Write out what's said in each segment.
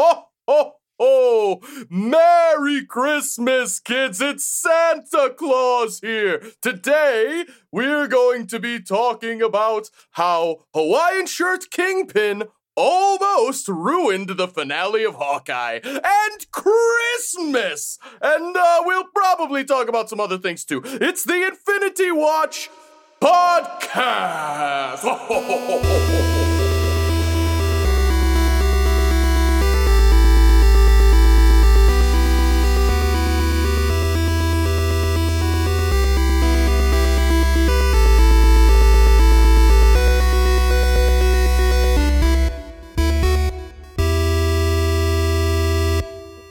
Ho, ho, ho! Merry Christmas, kids! It's Santa Claus here! Today, we're going to be talking about how Hawaiian Shirt Kingpin almost ruined the finale of Hawkeye and Christmas! And uh, we'll probably talk about some other things too. It's the Infinity Watch Podcast!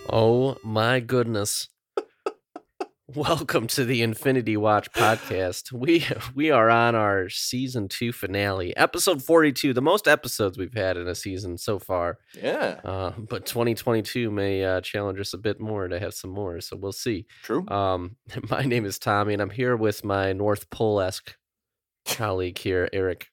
Oh my goodness. Welcome to the Infinity Watch podcast. We we are on our season 2 finale, episode 42, the most episodes we've had in a season so far. yeah, Uh, but 2022 may uh, challenge us a bit more to have some more, so we'll see. true. Um, my name is Tommy, and I'm here with my North Pole esque colleague here, Eric.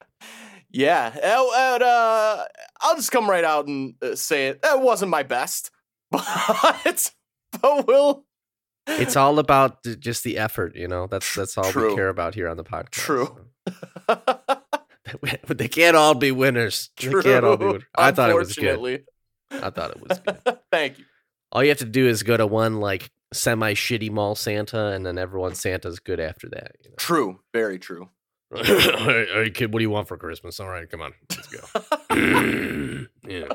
Yeah, and, uh, I'll just come right out and uh, say it. That wasn't my best, but but we'll. It's all about just the effort, you know. That's that's all True. we care about here on the podcast. True. but they can't all be winners. They can't all be winners. I thought it was good. I thought it was good. Thank you. All you have to do is go to one like semi shitty mall Santa, and then everyone Santa's good after that. You know? True. Very true. hey, hey, kid, what do you want for Christmas? All right, come on, let's go. yeah,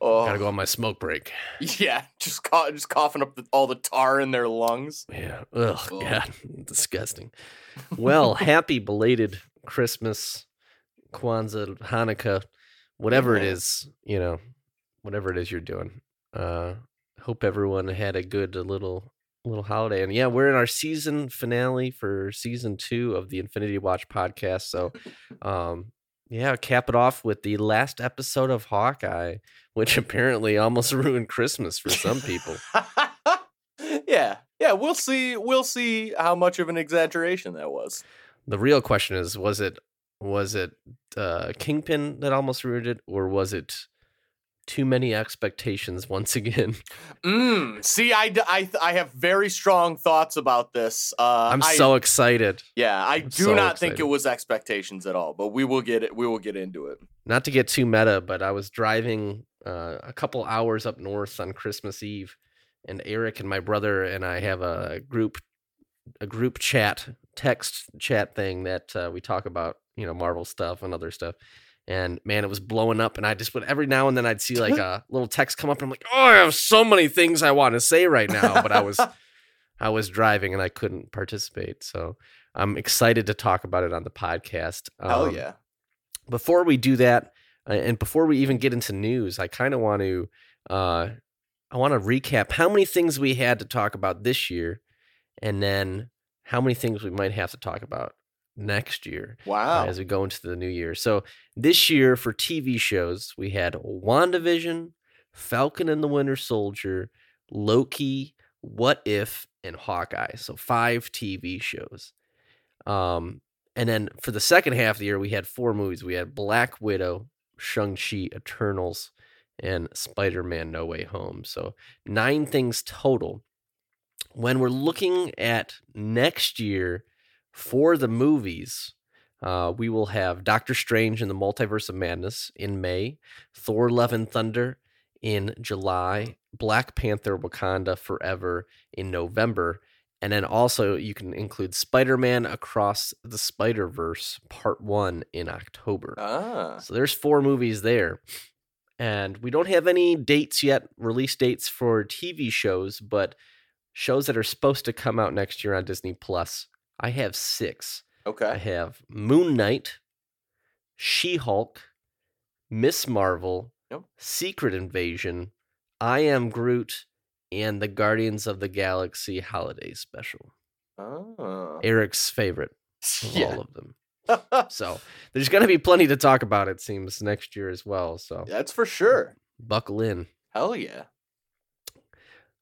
Oh, gotta go on my smoke break. yeah. Just cough, just coughing up the, all the tar in their lungs. Yeah. Ugh, Oh. God, disgusting. Well, happy belated Christmas, Kwanzaa, Hanukkah, whatever it Yeah. is, you know, whatever it is you're doing. Uh, hope everyone had a good little little holiday. And yeah, we're in our season finale for season two of the Infinity Watch podcast. So, um, yeah, cap it off with the last episode of Hawkeye, which apparently almost ruined Christmas for some people. yeah. Yeah. We'll see. We'll see how much of an exaggeration that was. The real question is: was it was it uh, Kingpin that almost ruined it, or was it too many expectations once again? Mm, see, I, I, I have very strong thoughts about this. Uh, I'm I- so excited. yeah. I I'm do so not think it was expectations at all, but we will get it. We will get into it. Not to get too meta, but I was driving uh, a couple hours up north on Christmas Eve, and Eric and my brother and I have a group a group chat text chat thing that uh, we talk about you know Marvel stuff and other stuff. And man, it was blowing up, and I just would every now and then I'd see like a little text come up, and I'm like, oh, I have so many things I want to say right now, but I was I was driving and I couldn't participate, so I'm excited to talk about it on the podcast. Oh Um, yeah. before we do that uh, and before we even get into news i kind of want to uh i want to recap how many things we had to talk about this year and then how many things we might have to talk about next year uh, Wow. as we go into the new year so this year for tv shows we had wandavision falcon and the winter soldier loki what if and hawkeye so five tv shows um and then for the second half of the year, we had four movies. We had Black Widow, Shang-Chi, Eternals, and Spider-Man No Way Home. So nine things total. When we're looking at next year for the movies, uh, we will have Doctor Strange in the Multiverse of Madness in May, Thor Love and Thunder in July, Black Panther Wakanda Forever in November, and then also you can include Spider-Man Across the Spider-Verse Part 1 in October. ah. So there's four movies there. And we don't have any dates yet, release dates for TV shows, but shows that are supposed to come out next year on Disney Plus. I have 6. Okay. I have Moon Knight, She-Hulk, Miss Marvel, Yep. Secret Invasion, I Am Groot, and the Guardians of the Galaxy Holiday Special. Ah. Eric's favorite of Yeah. all of them. So there's going to be plenty to talk about, it seems, next year as well. So That's for sure. buckle in. Hell yeah.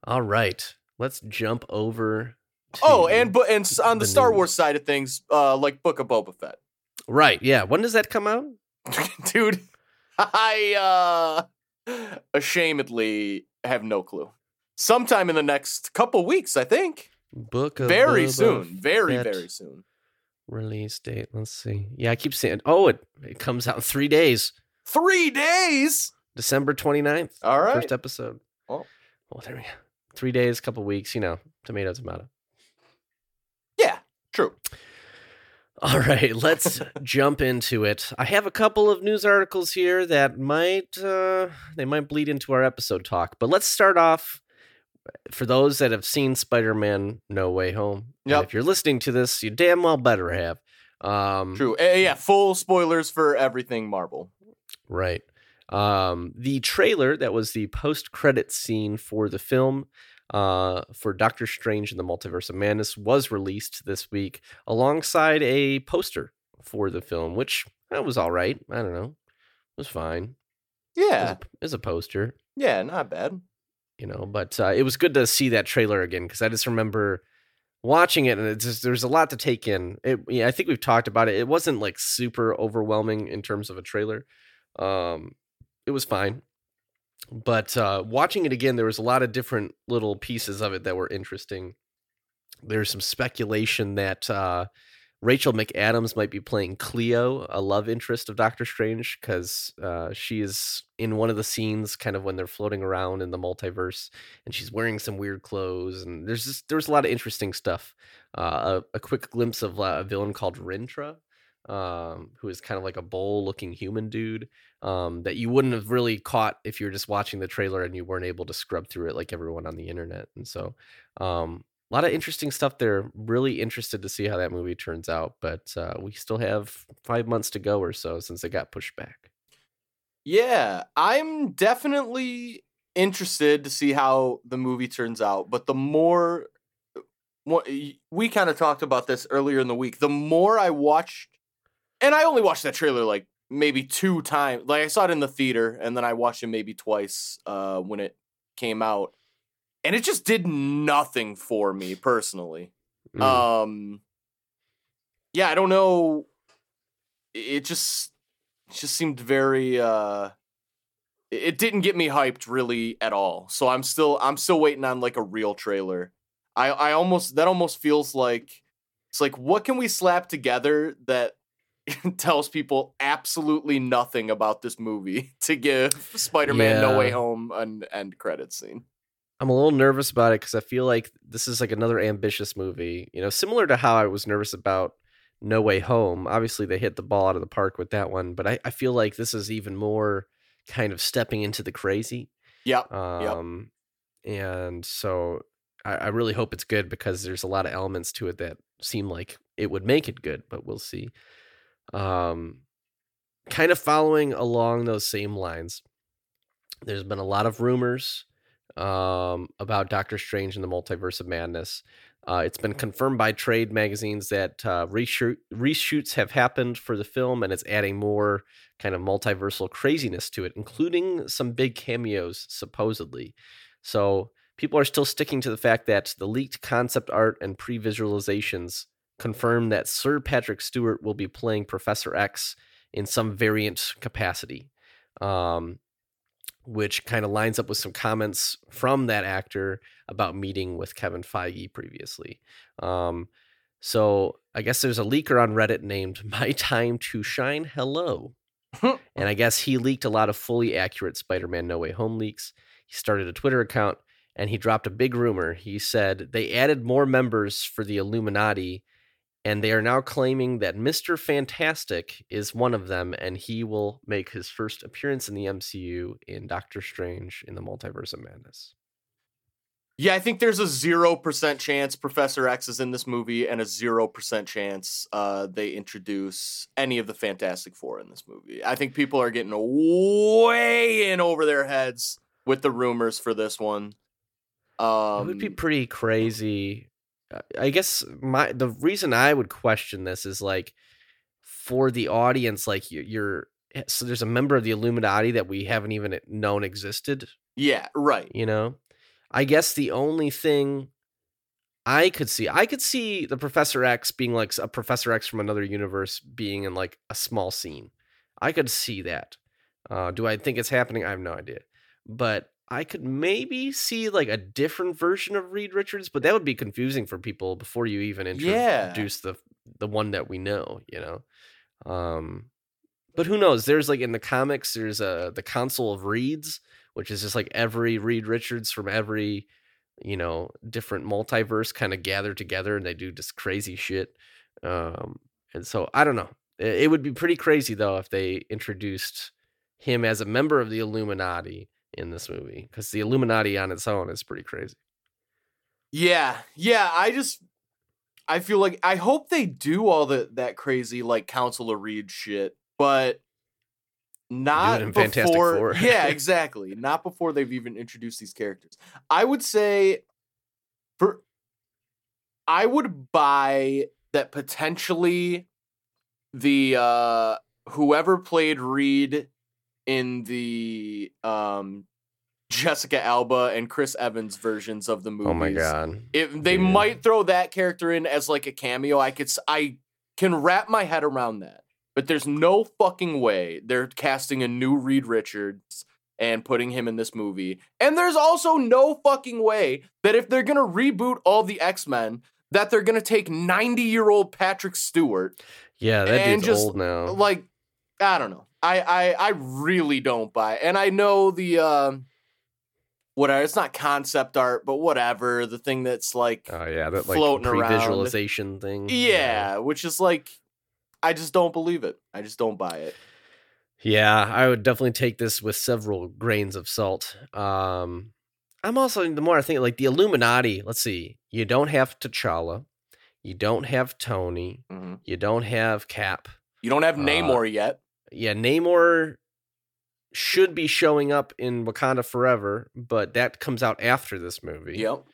All right. Let's jump over. Oh, and but and on the, the Star news. Wars side of things, uh, like Book of Boba Fett, right. Yeah. When does that come out? dude. I uh, ashamedly have no clue. Sometime in the next couple weeks, I think. Book of Very Boba soon. Very, Fett very soon. Release date. Let's see. Yeah, I keep saying. Oh, it it comes out in three days. Three days. December 29th. All right. First episode. Oh. Oh, there we go. Three days, couple weeks. You know, tomato, tomato. Yeah, true. All right, let's jump into it. I have a couple of news articles here that might uh, they might bleed into our episode talk, but let's start off for those that have seen Spider-Man: No Way Home. Yep. If you're listening to this, you damn well better have. Um, True. Yeah, full spoilers for everything Marvel. Right. Um, the trailer that was the post-credit scene for the film uh, for Doctor Strange and the Multiverse of Madness was released this week alongside a poster for the film, which that was all right. I don't know, it was fine. Yeah. a, it was a poster, Yeah, not bad. you know, but uh, it was good to see that trailer again because I just remember watching it and it's just there's a lot to take in. It, yeah, I think we've talked about it. It wasn't like super overwhelming in terms of a trailer. Um, it was fine, but uh, watching it again, there was a lot of different little pieces of it that were interesting. There's some speculation that uh, Rachel McAdams might be playing Cleo, a love interest of Doctor Strange, because uh, she is in one of the scenes, kind of when they're floating around in the multiverse, and she's wearing some weird clothes, and there's just there's a lot of interesting stuff. Uh, a, a quick glimpse of uh, a villain called Rintrah, um, who is kind of like a bowl-looking human dude um, that you wouldn't have really caught if you were just watching the trailer and you weren't able to scrub through it like everyone on the internet. And so, um, a lot of interesting stuff there. Really interested to see how that movie turns out, but uh, we still have five months to go or so since it got pushed back. Yeah, I'm definitely interested to see how the movie turns out. But the more what we kind of talked about this earlier in the week, the more I watched, and I only watched that trailer like maybe two times. Like I saw it in the theater, and then I watched it maybe twice uh, when it came out, and it just did nothing for me personally. Mm. Um, yeah, I don't know. It just it just seemed very uh it it didn't get me hyped really at all. So I'm still I'm still waiting on like a real trailer. I I almost that almost feels like it's like what can we slap together that tells people absolutely nothing about this movie to give Spider-Man No Way Home an end credit scene. I'm a little nervous about it because I feel like this is like another ambitious movie. You know, similar to how I was nervous about No Way Home. Obviously, they hit the ball out of the park with that one, but I, I feel like this is even more kind of stepping into the crazy. Yep. Um, and so I, I really hope it's good because there's a lot of elements to it that seem like it would make it good, but we'll see. Um, kind of following along those same lines, there's been a lot of rumors um, about Doctor Strange and the Multiverse of Madness. Uh, it's been confirmed by trade magazines that uh, reshoot, reshoots have happened for the film, and it's adding more kind of multiversal craziness to it, including some big cameos, supposedly. So people are still sticking to the fact that the leaked concept art and pre visualizations confirm that Sir Patrick Stewart will be playing Professor X in some variant capacity. Um, which kind of lines up with some comments from that actor about meeting with Kevin Feige previously. Um, so I guess there's a leaker on Reddit named My Time to Shine Hello. and I guess he leaked a lot of fully accurate Spider Man No Way Home leaks. He started a Twitter account and he dropped a big rumor. He said they added more members for the Illuminati and they are now claiming that Mr. Fantastic is one of them, and he will make his first appearance in the MCU in Doctor Strange in the Multiverse of Madness. Yeah, I think there's a zero percent chance Professor X is in this movie, and a zero percent chance uh, they introduce any of the Fantastic Four in this movie. I think people are getting way in over their heads with the rumors for this one. Um, it would be pretty crazy. I guess my the reason I would question this is like for the audience, like you- you're so there's a member of the Illuminati that we haven't even known existed. yeah, right. you know? I guess the only thing i could see i could see the professor x being like a professor x from another universe being in like a small scene. I could see that. Uh, do i think it's happening? I have no idea. But I could maybe see like a different version of Reed Richards, but that would be confusing for people before you even Yeah. introduce the the one that we know, you know. Um but who knows? There's like in the comics, there's a the Council of Reeds, which is just like every Reed Richards from every, you know, different multiverse kind of gather together and they do just crazy shit. Um and so I don't know. It, it would be pretty crazy though if they introduced him as a member of the Illuminati in this movie because the Illuminati on its own is pretty crazy. Yeah, yeah. I just I feel like I hope they do all the that crazy like Council of Reed shit, but not in Fantastic before. Four. yeah, exactly. Not before they've even introduced these characters. I would say for I would buy that potentially the uh whoever played Reed in the um Jessica Alba and Chris Evans versions of the movies. Oh my god. If they Dude. might throw that character in as like a cameo, I could I can wrap my head around that. But there's no fucking way they're casting a new Reed Richards and putting him in this movie. And there's also no fucking way that if they're gonna reboot all the X-Men, that they're gonna take 90-year-old Patrick Stewart. Yeah, that and dude's just, old now. Like, I don't know. I I I really don't buy. it. And I know the um whatever, it's not concept art, but whatever, the thing that's like oh yeah, that like floating around. pre-visualization thing. yeah, which is like, I just don't believe it. I just don't buy it. Yeah, I would definitely take this with several grains of salt. Um, I'm also the more I think like the Illuminati. Let's see, you don't have T'Challa, you don't have Tony, Mhm. you don't have Cap. You don't have Uh, Namor yet. Yeah, Namor should be showing up in Wakanda Forever, but that comes out after this movie. Yep.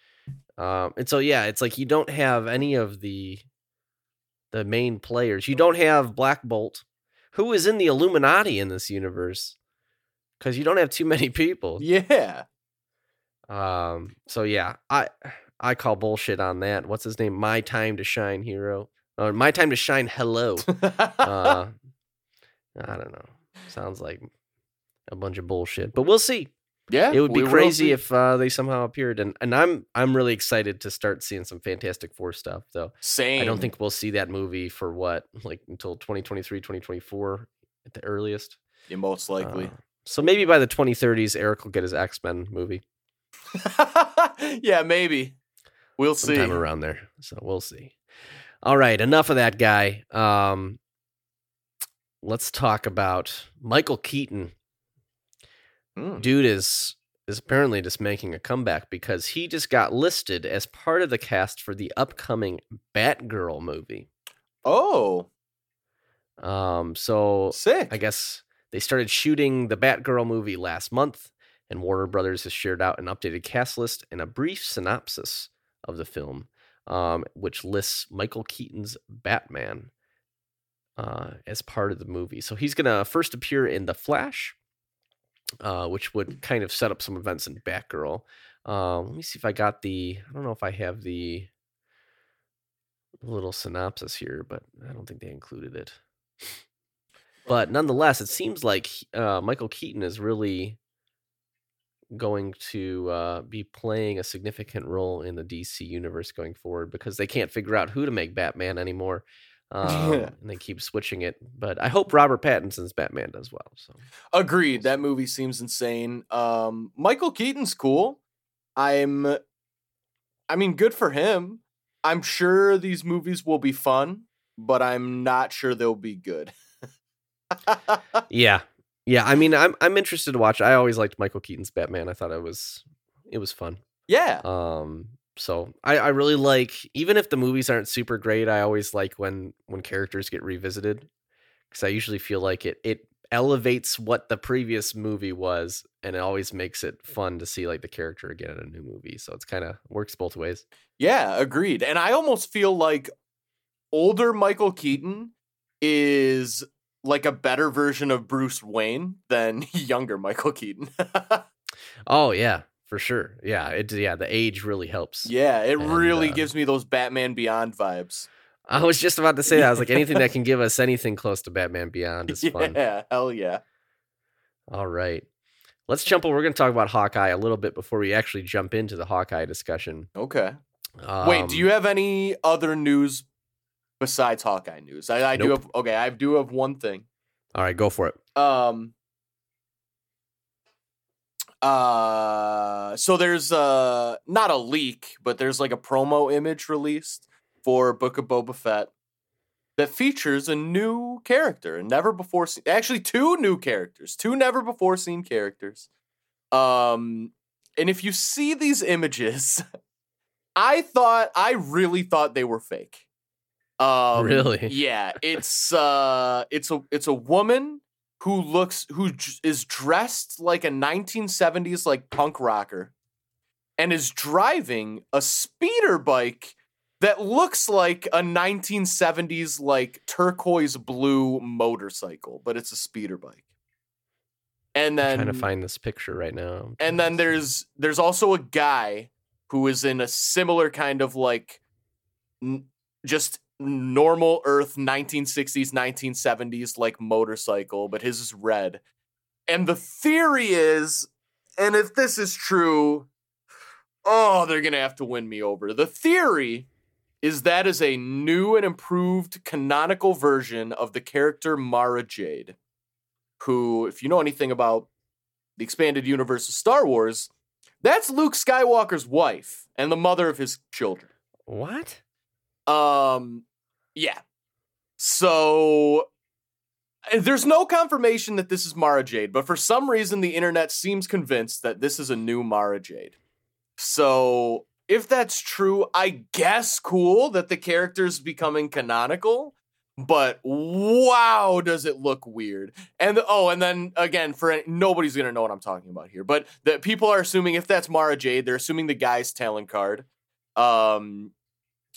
Um, and so yeah, it's like you don't have any of the the main players. You don't have Black Bolt, who is in the Illuminati in this universe, because you don't have too many people. Yeah. Um, so yeah, I I call bullshit on that. What's his name? My time to shine, hero. Or my time to shine. Hello. Uh, I don't know. Sounds like a bunch of bullshit, but we'll see. yeah. It would be crazy if uh, they somehow appeared, and and I'm I'm really excited to start seeing some Fantastic Four stuff. Though Same. I don't think we'll see that movie for what like until 2023, 2024 at the earliest. Yeah, most likely. Uh, so maybe by the 2030s, Eric will get his X Men movie yeah, maybe. We'll see. sometime around there. So we'll see. All right, enough of that guy. Um, let's talk about Michael Keaton. Mm. dude is is apparently just making a comeback because he just got listed as part of the cast for the upcoming Batgirl movie. Oh, Um, so sick. I guess they started shooting the Batgirl movie last month, and Warner Brothers has shared out an updated cast list and a brief synopsis of the film, um, which lists Michael Keaton's Batman uh, as part of the movie. So he's gonna first appear in The Flash, uh, which would kind of set up some events in Batgirl. Um, let me see if I got the. I don't know if I have the little synopsis here, but I don't think they included it. But nonetheless, it seems like uh, Michael Keaton is really going to uh, be playing a significant role in the DC universe going forward because they can't figure out who to make Batman anymore. Um, and they keep switching it. But I hope Robert Pattinson's Batman does well. So Agreed. That movie seems insane. Um, Michael Keaton's cool. I'm, I mean, good for him. I'm sure these movies will be fun, but I'm not sure they'll be good. yeah, yeah. I mean, I'm I'm interested to watch. I always liked Michael Keaton's Batman. I thought it was it was fun. yeah. Um, so I, I really like even if the movies aren't super great, I always like when when characters get revisited because I usually feel like it it elevates what the previous movie was and it always makes it fun to see like the character again in a new movie. So it's kind of works both ways. Yeah, agreed. And I almost feel like older Michael Keaton is like a better version of Bruce Wayne than younger Michael Keaton. Oh yeah, for sure. Yeah, it yeah the age really helps. yeah, it And, really uh, gives me those Batman Beyond vibes. I was just about to say that. I was like anything that can give us anything close to Batman Beyond is fun. Yeah, hell yeah. All right. let's jump. We're going to talk about Hawkeye a little bit before we actually jump into the Hawkeye discussion. Okay. Wait, do Um, you have any other news besides Hawkeye news? I, I do have. Okay, I do have one thing. All right, go for it. Um. Uh, so there's uh not a leak, but there's like a promo image released for Book of Boba Fett that features a new character, a never before seen, actually two new characters, two never before seen characters. Um, and if you see these images, I thought I really thought they were fake. Um, Really? Yeah, it's uh, it's a it's a woman who looks who is dressed like a 1970s like punk rocker, and is driving a speeder bike that looks like a 1970s like turquoise blue motorcycle, but it's a speeder bike. And then I'm trying to find this picture right now. and then there's there's also a guy who is in a similar kind of like n- just normal earth 1960s 1970s like motorcycle but his is red and the theory is and if this is true oh they're gonna have to win me over the theory is that is a new and improved canonical version of the character mara jade who if you know anything about the expanded universe of Star Wars, that's Luke Skywalker's wife and the mother of his children. what? Um, yeah. So uh, there's no confirmation that this is Mara Jade, but for some reason the internet seems convinced that this is a new Mara Jade. So if that's true, I guess cool that the character's becoming canonical. But wow, does it look weird? And oh, and then again, for nobody's gonna know what I'm talking about here, but that people are assuming if that's Mara Jade, they're assuming the guy's Talon Karrde, um,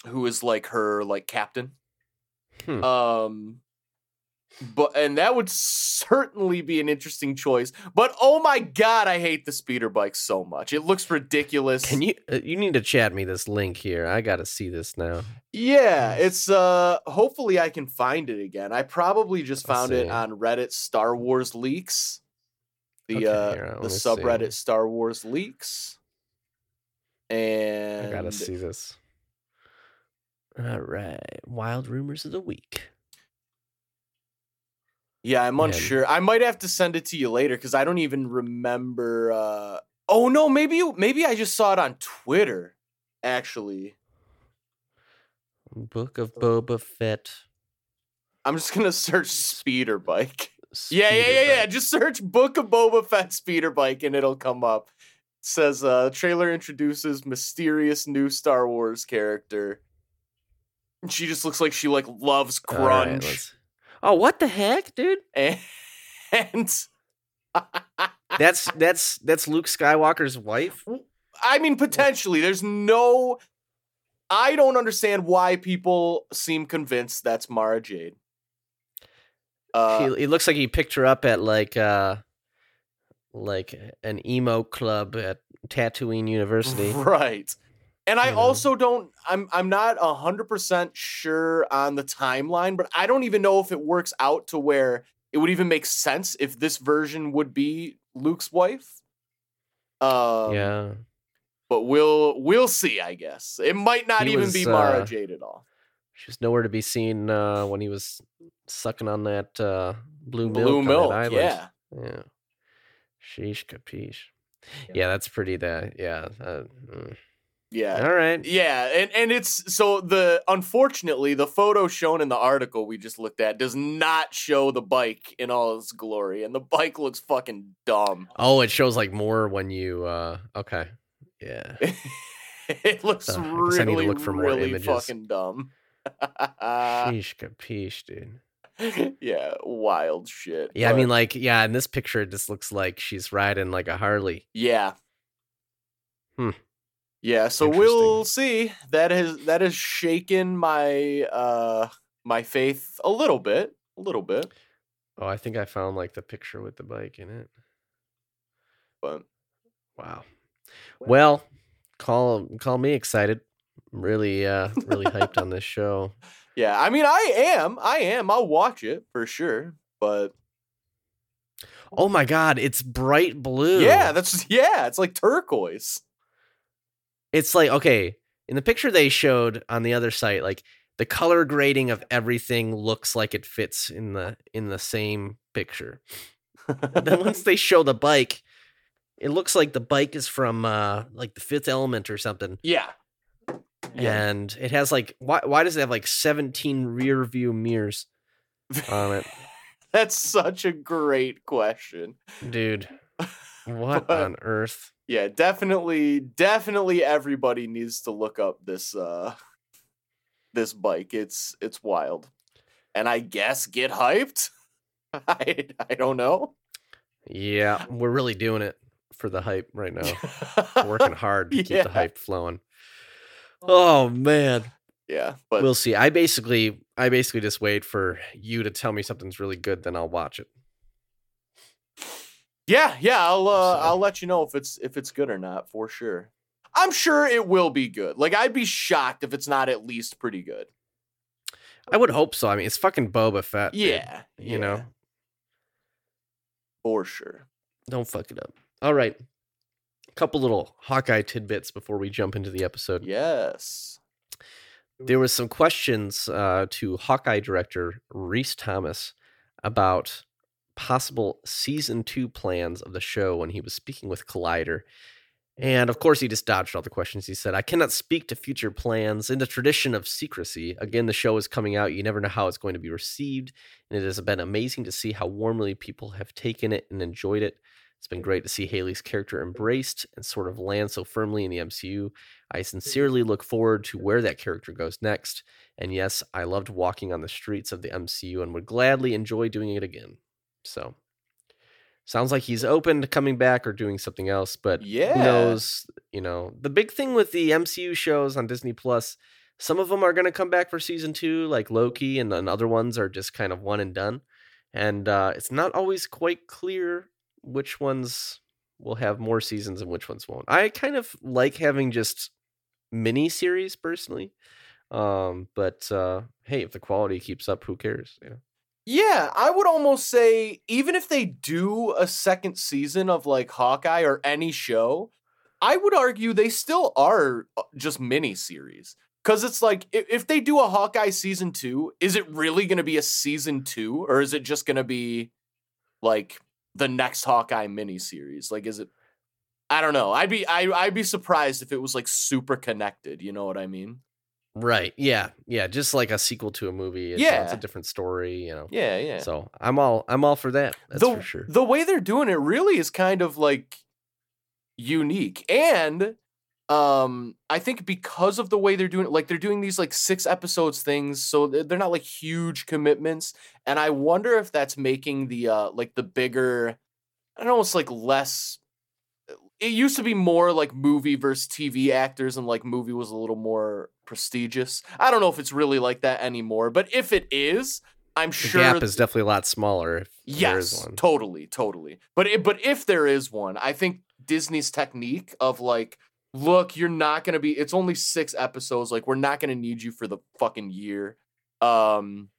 who is like her like captain. Hmm. Um, but and that would certainly be an interesting choice. But oh my god, I hate the speeder bike so much. It looks ridiculous. Can you? Uh, you need to chat me this link here. I got to see this now. Yeah, it's uh hopefully I can find it again. I probably just found it on Reddit Star Wars leaks. The Okay, uh here, the me see. subreddit Star Wars leaks. And I gotta see this. All right, wild rumors of the week. Yeah, I'm unsure. I might have to send it to you later because I don't even remember. Uh... Oh no, maybe you- maybe I just saw it on Twitter. Actually, Book of Boba Fett. I'm just gonna search speeder bike. Yeah, yeah, yeah, yeah. bike. Just search Book of Boba Fett speeder bike and it'll come up. It says uh trailer introduces mysterious new Star Wars character. And she just looks like she like loves right, grunge. let's- oh, what the heck, dude? and, and That's that's that's Luke Skywalker's wife. I mean, potentially, there's no. I don't understand why people seem convinced that's Mara Jade. Uh, he, it looks like he picked her up at like uh like an emo club at Tatooine University. right. And I know? also don't. I'm. I'm not a hundred percent sure on the timeline, but I don't even know if it works out to where it would even make sense if this version would be Luke's wife. Um, yeah. But we'll we'll see. I guess it might not He even was, be Mara uh, Jade at all. She was nowhere to be seen uh, when he was sucking on that uh, blue milk. Blue on milk. that island. Yeah. Yeah. Sheesh capiche. Yeah. Yeah, that's pretty. That yeah. Uh, mm. Yeah. All right. Yeah, and and it's so the unfortunately the photo shown in the article we just looked at does not show the bike in all its glory, and the bike looks fucking dumb. Oh, it shows like more when you. uh Okay. Yeah. it looks So, I I need to really, look for more really images. fucking dumb. Sheesh capiche, dude. yeah, wild shit. Yeah, I mean, like, yeah, in this picture, it just looks like she's riding like a Harley. yeah, Hmm. Yeah. So we'll see. That has that has shaken my uh my faith a little bit, a little bit, Oh, I think I found like the picture with the bike in it. but Wow. Well, call call me excited. I'm really uh really hyped on this show. Yeah, I mean, I am, I am. I'll watch it for sure, but Oh my god, it's bright blue. Yeah, that's yeah, it's like turquoise. It's like okay. In the picture they showed on the other site, like the color grading of everything looks like it fits in the in the same picture. then once they show the bike, it looks like the bike is from uh like the Fifth Element or something. yeah. And it has like why why does it have like 17 rear view mirrors on it? That's such a great question. Dude. What But- on earth? Yeah, definitely definitely everybody needs to look up this uh this bike. It's it's wild. And I guess get hyped? I I don't know. Yeah, we're really doing it for the hype right now. Working hard to keep the hype flowing. Oh man. Yeah, but we'll see. I basically I basically just wait for you to tell me something's really good, then I'll watch it. Yeah, yeah, I'll uh, I'll let you know if it's if it's good or not for sure. I'm sure it will be good. Like I'd be shocked if it's not at least pretty good. I would hope so. I mean, it's fucking Boba Fett. dude. Yeah, you yeah, know, for sure. don't fuck it up. All right, a couple little Hawkeye tidbits before we jump into the episode. Yes. There was some questions uh, to Hawkeye director Rhys Thomas about possible season two plans of the show when he was speaking with Collider. And of course, he just dodged all the questions. He said, I cannot speak to future plans in the tradition of secrecy. Again, the show is coming out. You never know how it's going to be received. And it has been amazing to see how warmly people have taken it and enjoyed it. It's been great to see Hailee's character embraced and sort of land so firmly in the MCU. I sincerely look forward to where that character goes next. And yes, I loved walking on the streets of the MCU and would gladly enjoy doing it again. So, sounds like he's open to coming back or doing something else, but Yeah. who knows? You know, the big thing with the MCU shows on Disney Plus, some of them are going to come back for season two, like Loki, and then other ones are just kind of one and done. And uh, it's not always quite clear which ones will have more seasons and which ones won't. I kind of like having just mini series personally. Um, but uh, hey, if the quality keeps up, who cares? Yeah. Yeah, I would almost say even if they do a second season of like Hawkeye or any show, I would argue they still are uh, just mini series. Cause it's like if, they do a Hawkeye season two, is it really gonna be a season two, or is it just gonna be like the next Hawkeye mini series? Like, is it? I don't know. I'd be I I'd be surprised if it was like super connected. You know what I mean? Right. Yeah. Yeah. Just like a sequel to a movie. It's, yeah. It's a different story, you know. Yeah, yeah. So I'm all I'm all for that. That's the, for sure. The way they're doing it really is kind of like unique. And um I think because of the way they're doing it, like they're doing these like six episodes things, so they're they're not like huge commitments. And I wonder if that's making the uh like the bigger I don't know, it's like less it used to be more like movie versus TV actors, and like movie was a little more prestigious. I don't know if it's really like that anymore, but if it is, I'm sure the gap is definitely a lot smaller if there is Yes, totally, totally. But it, but if there is one, I think Disney's technique of like, look, you're not gonna be. It's only six episodes. Like, we're not gonna need you for the fucking year. Um,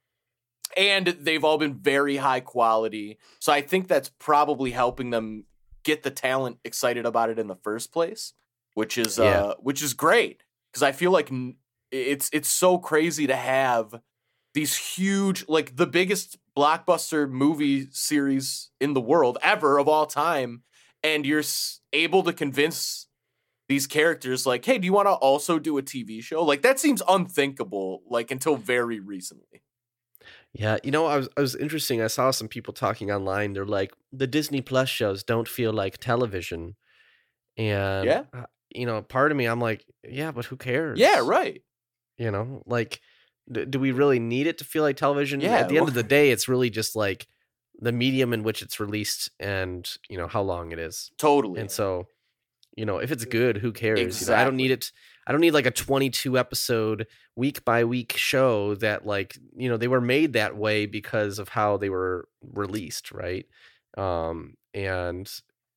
and they've all been very high quality. So I think that's probably helping them get the talent excited about it in the first place, which is uh, which is great because I feel like it's it's so crazy to have these huge like the biggest blockbuster movie series in the world ever of all time and you're able to convince these characters like hey do you want to also do a tv show like that seems unthinkable like until very recently Yeah, you know, I was I was interesting. I saw some people talking online. They're like, the Disney Plus shows don't feel like television, and Yeah. You know, part of me, I'm like, yeah, but who cares? yeah right You know, like, d- do we really need it to feel like television? Yeah, At the end of the day, it's really just like the medium in which it's released and you know how long it is. totally And so, you know, if it's good, who cares? You know, I don't need it. I don't need like a 22 episode week by week show that like, you know, they were made that way because of how they were released, right? Um and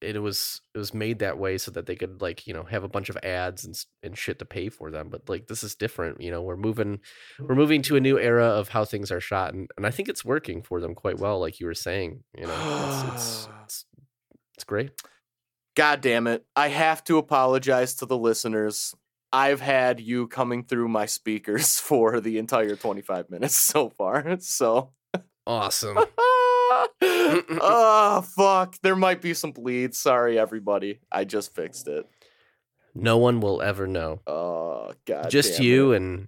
it was it was made that way so that they could like you know have a bunch of ads and and shit to pay for them. But like this is different. You know, we're moving we're moving to a new era of how things are shot, and, and I think it's working for them quite well. Like you were saying, you know, it's it's it's, it's great. God damn it. I have to apologize to the listeners. I've had you coming through my speakers for the entire 25 minutes so far. So, Awesome. oh, fuck. There might be some bleed. Sorry, everybody. I just fixed it. no one will ever know. Ah, oh, God. Just you, it. and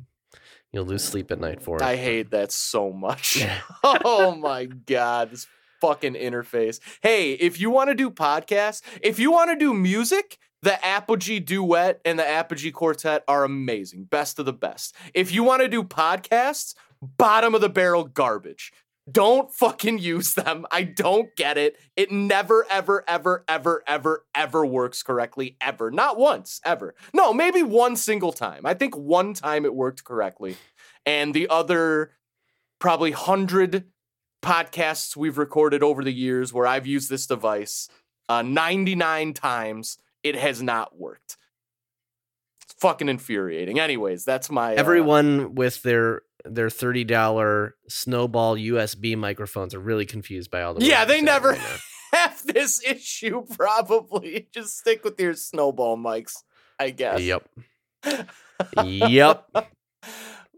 you'll lose sleep at night for it. I hate that so much. oh, my God. This fucking interface. Hey, if you want to do podcasts, if you want to do music, the Apogee Duet and the Apogee Quartet are amazing. Best of the best. If you want to do podcasts, bottom of the barrel garbage. Don't fucking use them. I don't get it. It never, ever, ever, ever, ever, ever works correctly. Ever. Not once, ever. No, maybe one single time. I think one time it worked correctly. And the other probably 100 podcasts we've recorded over the years where I've used this device uh, 99 times, it has not worked. It's fucking infuriating. Anyways, that's my. uh, Everyone with their their thirty dollar snowball USB microphones are really confused by all the. Yeah, they never- right have this issue, probably. Just stick with your snowball mics, I guess. Yep. Yep.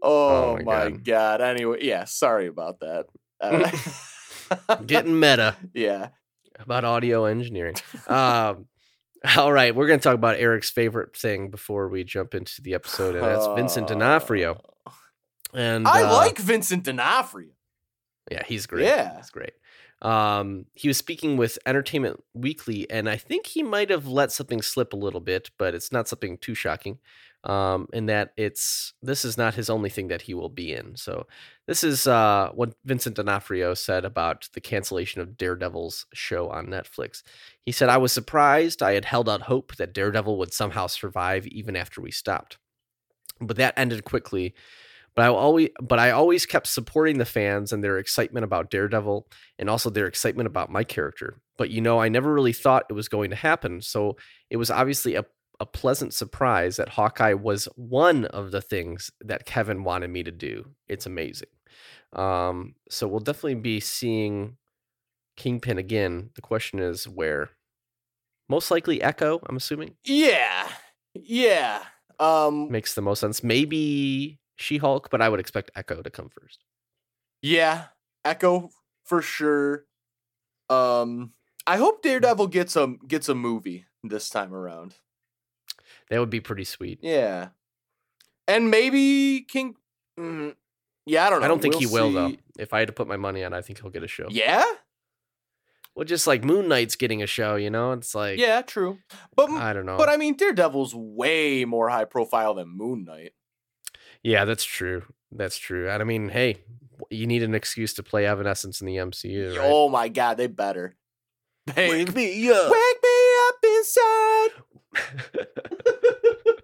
Oh, my my God. god. Anyway, yeah, sorry about that. Uh, Getting meta yeah. about audio engineering. Um, all right, we're going to talk about Eric's favorite thing before we jump into the episode, and that's Vincent D'Onofrio. And I uh, like Vincent D'Onofrio. Yeah, he's great. Yeah. he's great. Um, he was speaking with Entertainment Weekly, and I think he might have let something slip a little bit, but it's not something too shocking. Um, in that it's this is not his only thing that he will be in. So this is uh what Vincent D'Onofrio said about the cancellation of Daredevil's show on Netflix. He said, "I was surprised. I had held out hope that Daredevil would somehow survive even after we stopped, but that ended quickly." But I always, but I always kept supporting the fans and their excitement about Daredevil, and also their excitement about my character. But you know, I never really thought it was going to happen. So it was obviously a, a pleasant surprise that Hawkeye was one of the things that Kevin wanted me to do. It's amazing. Um, so we'll definitely be seeing Kingpin again. The question is where? Most likely Echo. I'm assuming Yeah. Yeah. Um makes the most sense. Maybe She Hulk, but I would expect Echo to come first. yeah, Echo for sure. Um I hope Daredevil gets a gets a movie this time around. That would be pretty sweet. Yeah. And maybe King mm, Yeah, I don't know. I don't think We'll he will though. If I had to put my money on, I think he'll get a show. Yeah? Well, just like Moon Knight's getting a show, you know, it's like Yeah, true. But I don't know. but I mean Daredevil's way more high profile than Moon Knight. Yeah, that's true. That's true. And I mean, hey, you need an excuse to play Evanescence in the MCU, right? Oh my god, they better. Wake me up. Wake me up inside.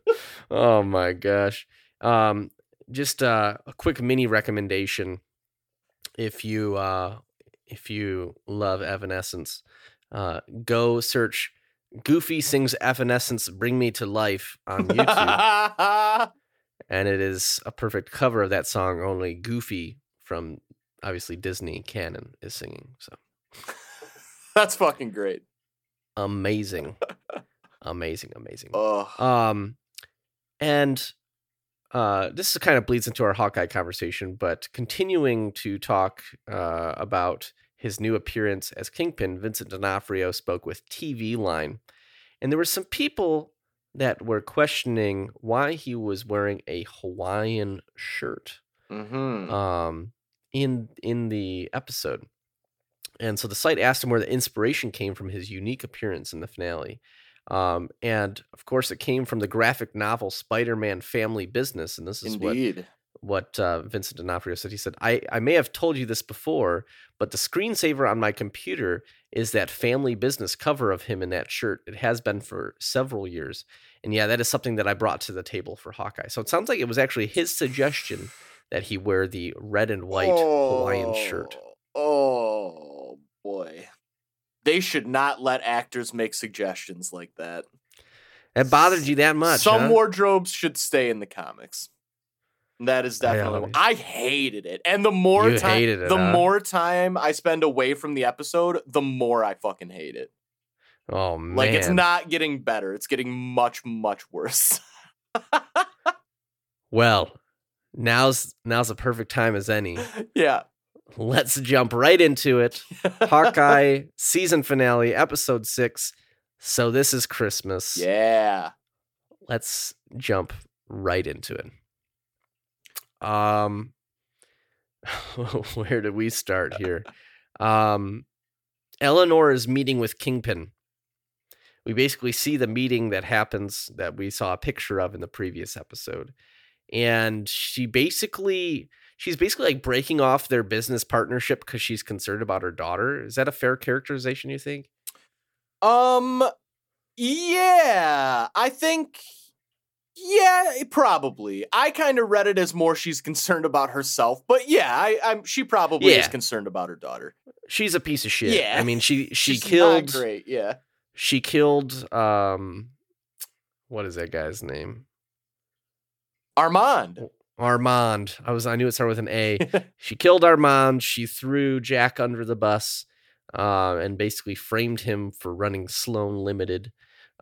oh my gosh. Um just uh, a quick mini recommendation if you uh if you love Evanescence, uh go search Goofy sings Evanescence Bring Me to Life on YouTube and it is a perfect cover of that song only Goofy from obviously Disney canon is singing. So That's fucking great. amazing. amazing, amazing. Oh, Um, and uh, this kind of bleeds into our Hawkeye conversation, but continuing to talk uh, about his new appearance as Kingpin, Vincent D'Onofrio spoke with TV Line, and there were some people that were questioning why he was wearing a Hawaiian shirt hmm um, in in the episode. And so the site asked him where the inspiration came from his unique appearance in the finale. Um, and of course, it came from the graphic novel Spider-Man Family Business. And this is what indeed. what uh, Vincent D'Onofrio said. He said, I, I may have told you this before, but the screensaver on my computer is that family business cover of him in that shirt. It has been for several years. And yeah, that is something that I brought to the table for Hawkeye. So it sounds like it was actually his suggestion that he wear the red and white Hawaiian shirt. Oh boy. They should not let actors make suggestions like that. It bothered you that much? Some huh? wardrobes should stay in the comics. That is uh, definitely. always- I hated it, and the more You time, it, the huh? more time I spend away from the episode, the more I fucking hate it. Oh man! Like it's not getting better; it's getting much, much worse. Well, now's now's a perfect time as any. yeah, Let's jump right into it. Hawkeye season finale, episode six. So this is Christmas. yeah. Let's jump right into it. Um, where did we start here? Um, Eleanor is meeting with Kingpin. We basically see the meeting that happens that we saw a picture of in the previous episode. And she basically she's basically like breaking off their business partnership because she's concerned about her daughter. Is that a fair characterization, you think? Um, yeah, I think. Yeah, probably. I kind of read it as more she's concerned about herself, but yeah, I, I'm. She probably is concerned about her daughter. She's a piece of shit. Yeah. I mean, she she She's not killed great. Yeah. she killed um what is that guy's name? Armand. Armand. I was I knew it started with an A. she killed Armand. She threw Jack under the bus, uh, and basically framed him for running Sloan Limited.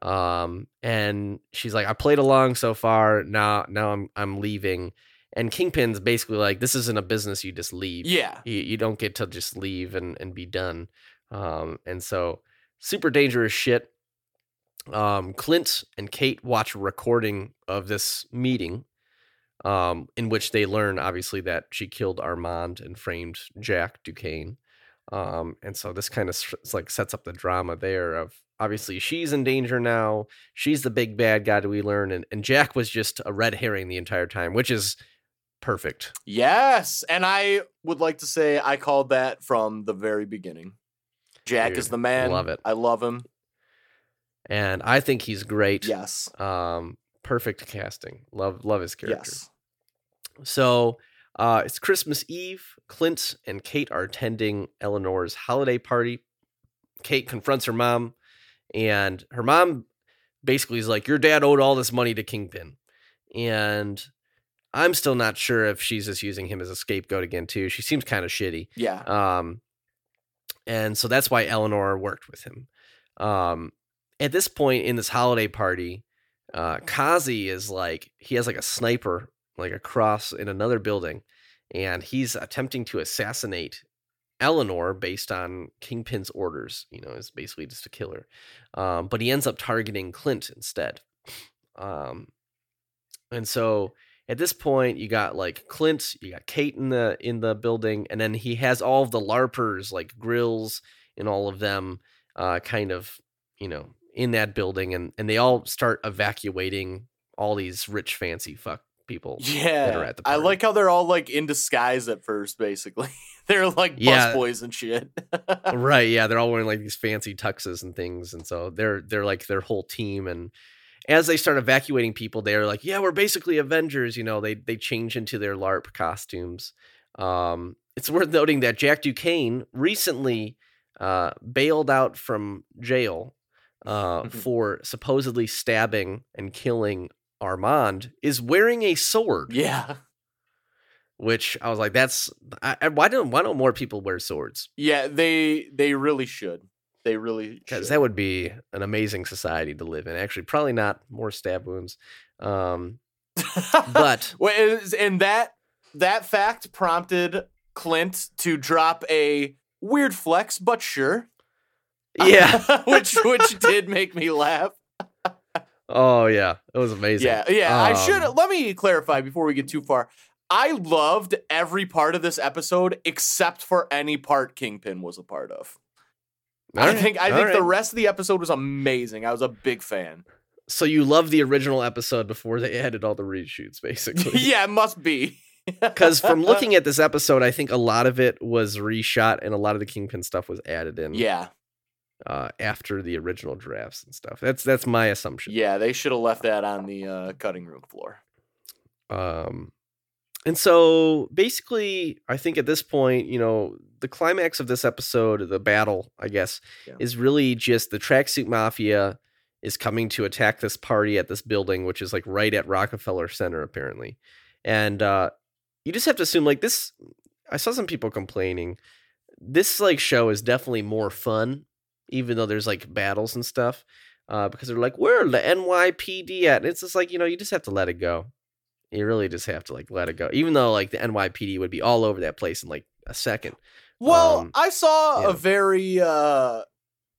Um, and she's like, I played along so far. Now, now I'm I'm leaving. And Kingpin's basically like, this isn't a business you just leave. Yeah. You, you don't get to just leave and and be done. Um, and so super dangerous shit. Um, Clint and Kate watch a recording of this meeting um, in which they learn obviously that she killed Armand and framed Jack Duquesne. Um, and so this kind of like sets up the drama there of obviously she's in danger now. She's the big bad guy that we learn, and, and Jack was just a red herring the entire time, which is perfect. Yes, and I would like to say I called that from the very beginning. Jack is the man. I love it. I love him. And I think he's great. Yes. Um, perfect casting. Love love his character. Yes. So uh, it's Christmas Eve. Clint and Kate are attending Eleanor's holiday party. Kate confronts her mom, and her mom basically is like, Your dad owed all this money to Kingpin. And I'm still not sure if she's just using him as a scapegoat again, too. She seems kind of shitty. Yeah. Um, and so that's why Eleanor worked with him. Um, at this point in this holiday party, uh, Kazi is like he has like a sniper like across in another building, and he's attempting to assassinate Eleanor based on Kingpin's orders. You know, is basically just a killer. Um, but he ends up targeting Clint instead. Um, and so at this point you got like clint you got kate in the in the building and then he has all of the larpers like grills and all of them uh kind of you know in that building and and they all start evacuating all these rich fancy fuck people Yeah. that are at the I like how they're all like in disguise at first, basically. they're like Yeah. busboys and shit. right yeah they're all wearing like these fancy tuxes and things and so they're they're like their whole team and as they start evacuating people they're like yeah we're basically avengers you know they they change into their larp costumes um it's worth noting that jack duquesne recently uh bailed out from jail uh for supposedly stabbing and killing armand is wearing a sword yeah. which i was like that's I, why don't why don't more people wear swords Yeah, they they really should. They really because should. that would be an amazing society to live in. Actually, probably not more stab wounds. Um, but Well, it is- and that that fact prompted Clint to drop a weird flex, but sure. yeah, which which did make me laugh. Oh yeah, it was amazing. Yeah, yeah. I should Um, let me clarify before we get too far. I loved every part of this episode except for any part Kingpin was a part of. I right, think I think the rest of the episode was amazing. I was a big fan. So you love the original episode before they added all the reshoots, basically. yeah, it must be. Because from looking at this episode, I think a lot of it was reshot and a lot of the Kingpin stuff was added in. yeah, Uh, after the original drafts and stuff. That's that's my assumption. yeah, they should have left that on the uh, cutting room floor. Um, and so basically, I think at this point, you know, the climax of this episode, the battle, I guess, Yeah. is really just the tracksuit mafia is coming to attack this party at this building, which is like right at Rockefeller Center, apparently. And uh, you just have to assume like this. I saw some people complaining. This like show is definitely more fun, even though there's like battles and stuff. Uh, because they're like, where are the NYPD at? And it's just like you know, you just have to let it go. You really just have to like let it go, even though like the NYPD would be all over that place in like a second. Well, Um, I saw yeah. a very uh,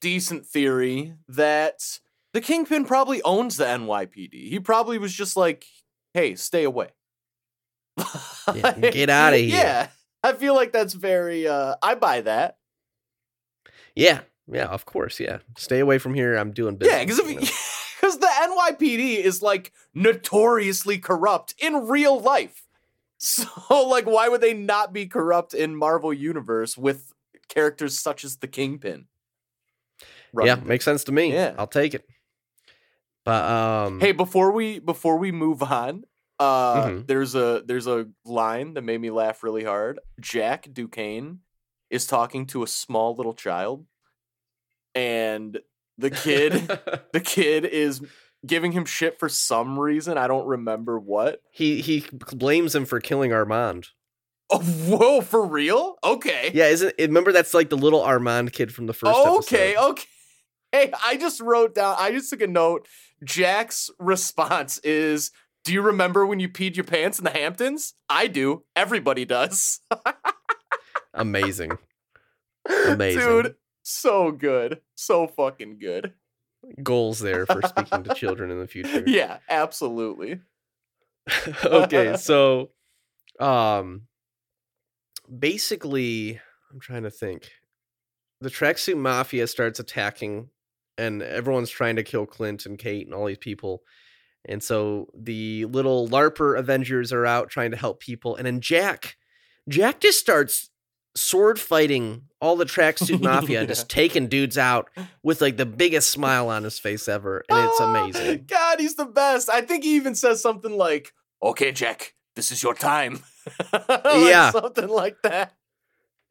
decent theory that the Kingpin probably owns the NYPD. He probably was just like, "Hey, stay away. Yeah, get of here. Yeah, I feel like that's very. Uh, I buy that. Yeah, yeah, of course, yeah. Stay away from here. I'm doing business. Yeah, because you know? because the NYPD is like notoriously corrupt in real life. So like, why would they not be corrupt in Marvel Universe with characters such as the Kingpin? yeah, things? makes sense to me. Yeah. I'll take it. But um, Hey, before we before we move on, uh, Mhm. there's a there's a line that made me laugh really hard. Jack Duquesne is talking to a small little child, and the kid the kid is giving him shit for some reason. I don't remember what. he he blames him for killing Armand. Oh, whoa, for real? Okay. Yeah, isn't it, remember that's like the little Armand kid from the first okay, episode. okay. Hey, I just wrote down, I just took a note. Jack's response is Do you remember when you peed your pants in the Hamptons? I do. Everybody does. Amazing. Amazing. Dude, so good. So fucking good. Goals there for speaking to children in the future. Yeah, absolutely. okay, so um basically I'm trying to think. The tracksuit mafia starts attacking and everyone's trying to kill Clint and Kate and all these people. And so the little LARPer Avengers are out trying to help people. And then Jack, Jack just starts sword fighting all the tracksuit mafia and just taking dudes out with like the biggest smile on his face ever. And it's Ah, amazing. God, he's the best. I think he even says something like, Okay, Jack, this is your time. Like Yeah. Something like that.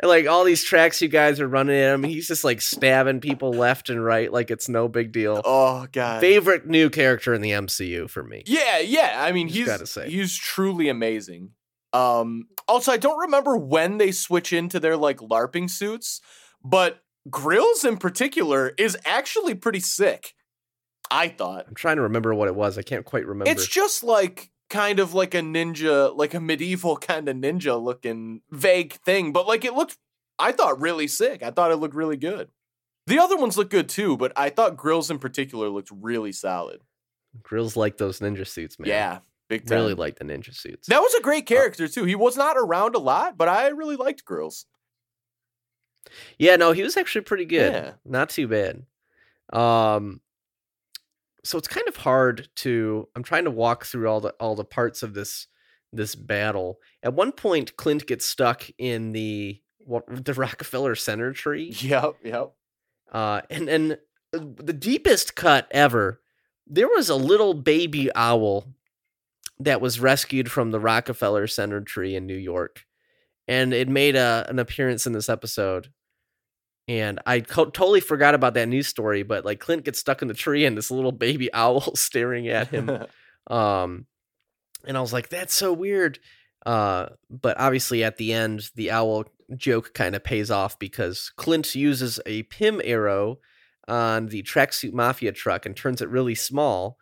And like all these tracks you guys are running at him, he's just like stabbing people left and right like it's no big deal. Oh, God. Favorite new character in the MCU for me. Yeah, yeah. I mean, he's gotta say. he's truly amazing. Um, also, I don't remember when they switch into their like LARPing suits, but Grills in particular is actually pretty sick. I thought I'm trying to remember what it was. I can't quite remember. it's just like kind of like a ninja, like a medieval kind of ninja looking vague thing, but like it looked. I thought really sick. I thought it looked really good. The other ones look good too, but I thought Grills in particular looked really solid. Grills like those ninja suits, man. Yeah, big time. Really liked the ninja suits. That was a great character too. He was not around a lot, but I really liked Grills. Yeah, no, he was actually pretty good. Yeah. Not too bad. Um so it's kind of hard to I'm trying to walk through all the all the parts of this this battle. At one point Clint gets stuck in the what the Rockefeller Center tree. Yep, yep. Uh and and uh, the deepest cut ever. There was a little baby owl that was rescued from the Rockefeller Center tree in New York, and it made a an appearance in this episode. And I co- totally forgot about that news story, but like Clint gets stuck in the tree and this little baby owl staring at him. Um, and I was like, that's so weird. Uh, but obviously at the end, the owl joke kind of pays off because Clint uses a Pym arrow on the tracksuit mafia truck and turns it really small.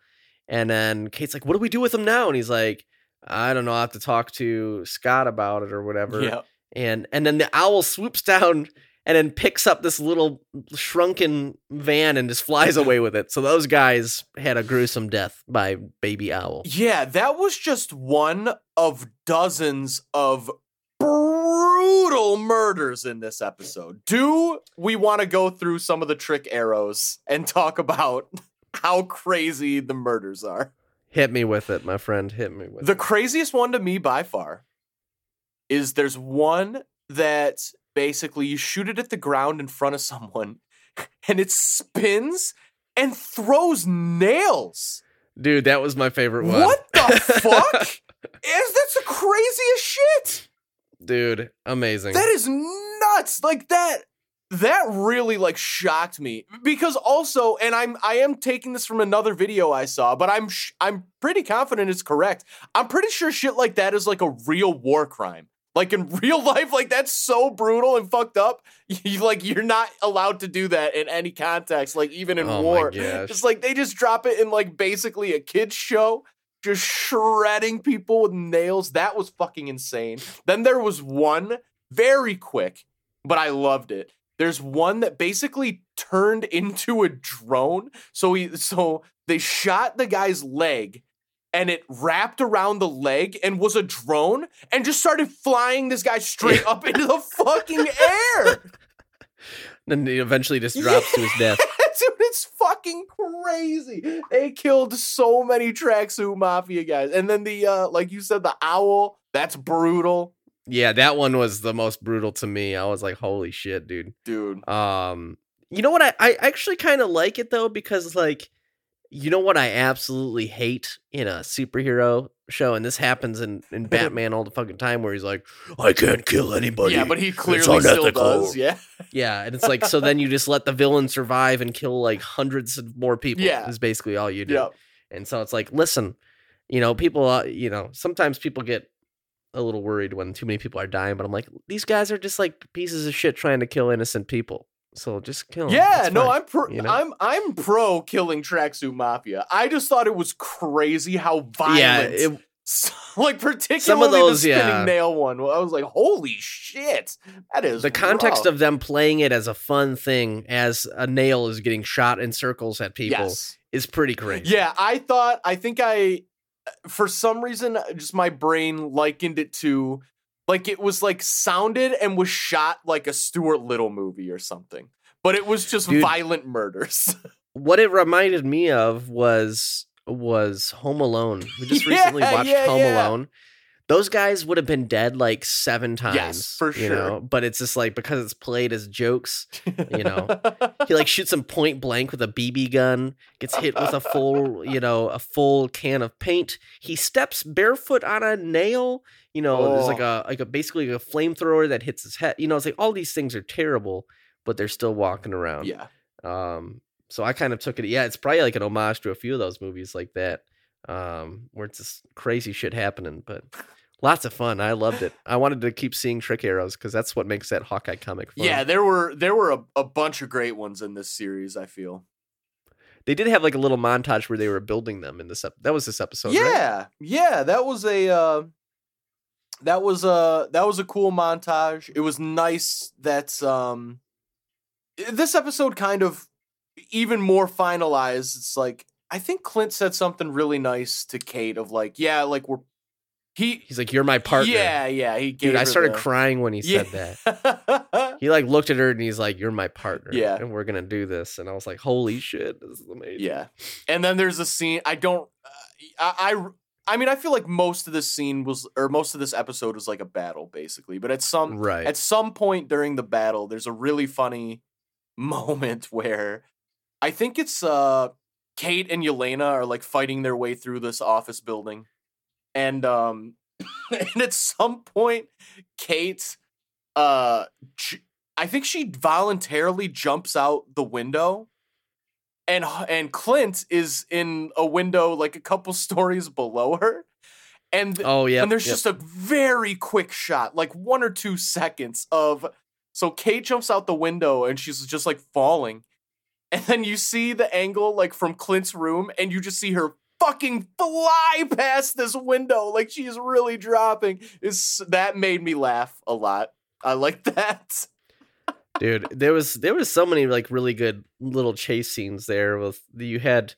And then Kate's like, what do we do with him now? And he's like, I don't know. I have to talk to Scott about it or whatever. yep. And and then the owl swoops down and then picks up this little shrunken van and just flies away with it. So those guys had a gruesome death by baby owl. Yeah, that was just one of dozens of brutal murders in this episode. Do we want to go through some of the trick arrows and talk about how crazy the murders are? Hit me with it, my friend. Hit me with The it. craziest one to me by far is there's one that basically you shoot it at the ground in front of someone and it spins and throws nails. Dude, that was my favorite one. What the fuck? Is that's the craziest shit? Dude, amazing. That is nuts. nuts. Like that that really like shocked me mm-hmm. because also and I'm I am taking this from another video I saw, but I'm sh- I'm pretty confident it's correct. I'm pretty sure shit like that is like a real war crime. Like in real life, like that's so brutal and fucked up. You like you're not allowed to do that in any context, like even in Oh war. gosh. It's like they just drop it in like basically a kids show, just shredding people with nails. That was fucking insane. Then there was one very quick, but I loved it. There's one that basically turned into a drone. So he so they shot the guy's leg and it wrapped around the leg and was a drone and just started flying this guy straight up into the fucking air. Then he eventually just drops to his death. Dude, it's fucking crazy. They killed so many tracksuit mafia guys. And then the uh like you said, the owl, that's brutal. Yeah, that one was the most brutal to me. I was like, holy shit, dude. Dude. Um, you know what? I, I actually kind of like it though because like, you know what I absolutely hate in a superhero show, and this happens in, in Batman all the fucking time, where he's like, I can't kill anybody. yeah, but he clearly still does. Yeah. yeah, and it's like so then you just let the villain survive and kill like hundreds of more people. Yeah. is basically all you do. Yeah. And so it's like, listen, you know, people, uh, you know, sometimes people get a little worried when too many people are dying, but I'm like, these guys are just like pieces of shit trying to kill innocent people. So just kill them. Yeah, It's no, fine, I'm pro, you know? I'm I'm pro killing tracksuit mafia. I just thought it was crazy how violent. yeah, it, like particularly those, the spinning yeah. nail one. I was like, holy shit, that is the context rough. of them playing it as a fun thing as a nail is getting shot in circles at people Yes. is pretty crazy. Yeah, I thought I think I for some reason uh, just my brain likened it to like it was like sounded and was shot like a Stuart Little movie or something. But it was just Dude. violent murders. What it reminded me of was was Home Alone. We just Yeah, recently watched yeah, Home yeah. Alone. Those guys would have been dead like seven times. Yes, for You sure. know, but it's just like because it's played as jokes. You know, He like shoots him point blank with a BB gun, gets hit with a full, you know, a full can of paint. He steps barefoot on a nail. You know, there's like Oh. a like a basically a flamethrower that hits his head. You know, it's like all these things are terrible, but they're still walking around. yeah. Um, so I kind of took it. Yeah, it's probably like an homage to a few of those movies like that, um, where it's just crazy shit happening. But lots of fun. I loved it. I wanted to keep seeing trick arrows because that's what makes that Hawkeye comic fun. Yeah, there were there were a, a bunch of great ones in this series, I feel. they did have like a little montage where they were building them in this. Ep- that was this episode. right? yeah. Yeah, that was a uh that was a that was a cool montage. It was nice that um this episode kind of even more finalized. It's like I think Clint said something really nice to Kate of like, yeah, like we're he He's like, "You're my partner." Yeah, yeah, he gave dude. I started the- crying when he said that. that. He like looked at her and he's like, "You're my partner." Yeah. and we're gonna do this. And I was like, "Holy shit, this is amazing." Yeah, and then there's a scene. I don't. Uh, I, I. I mean, I feel like most of this scene was, or most of this episode was like a battle, basically. But at some right. at some point during the battle, there's a really funny moment where I think it's uh Kate and Yelena are like fighting their way through this office building, and um, and at some point, Kate, uh, j- I think she voluntarily jumps out the window. And, and Clint is in a window like a couple stories below her. And oh yeah. and there's just a very quick shot, like one or two seconds of. So Kate jumps out the window and she's just like falling. And then you see the angle like from Clint's room and you just see her fucking fly past this window like she's really dropping. Is that made me laugh a lot. I like that. dude there was there was so many like really good little chase scenes there with you had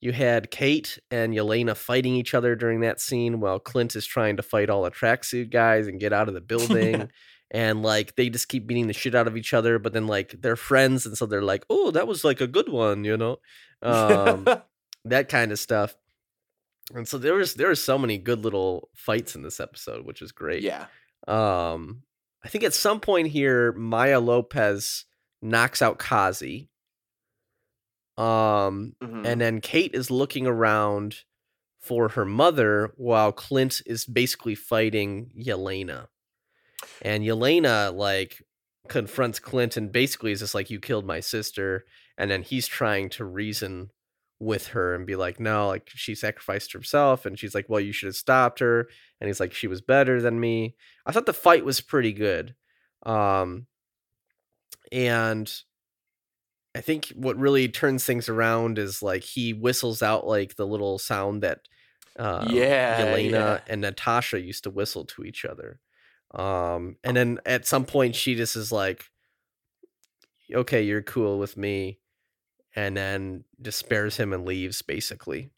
you had kate and yelena fighting each other during that scene while clint is trying to fight all the tracksuit guys and get out of the building and like they just keep beating the shit out of each other but then like they're friends and so they're like oh that was like a good one you know um that kind of stuff and so there was there were so many good little fights in this episode which is great yeah. um, I think at some point here, Maya Lopez knocks out Kazi. Um, Mhm. and then Kate is looking around for her mother while Clint is basically fighting Yelena. And Yelena, like, confronts Clint and basically is just like, "You killed my sister," and then he's trying to reason with her and be like, "No, like she sacrificed herself," and she's like, "Well, you should have stopped her," and he's like, "She was better than me." I thought the fight was pretty good, um, and I think what really turns things around is like he whistles out like the little sound that uh, Yeah, Yelena yeah. and Natasha used to whistle to each other. Um, and then at some point she just is like, "Okay, you're cool with me," and then despairs him and leaves basically.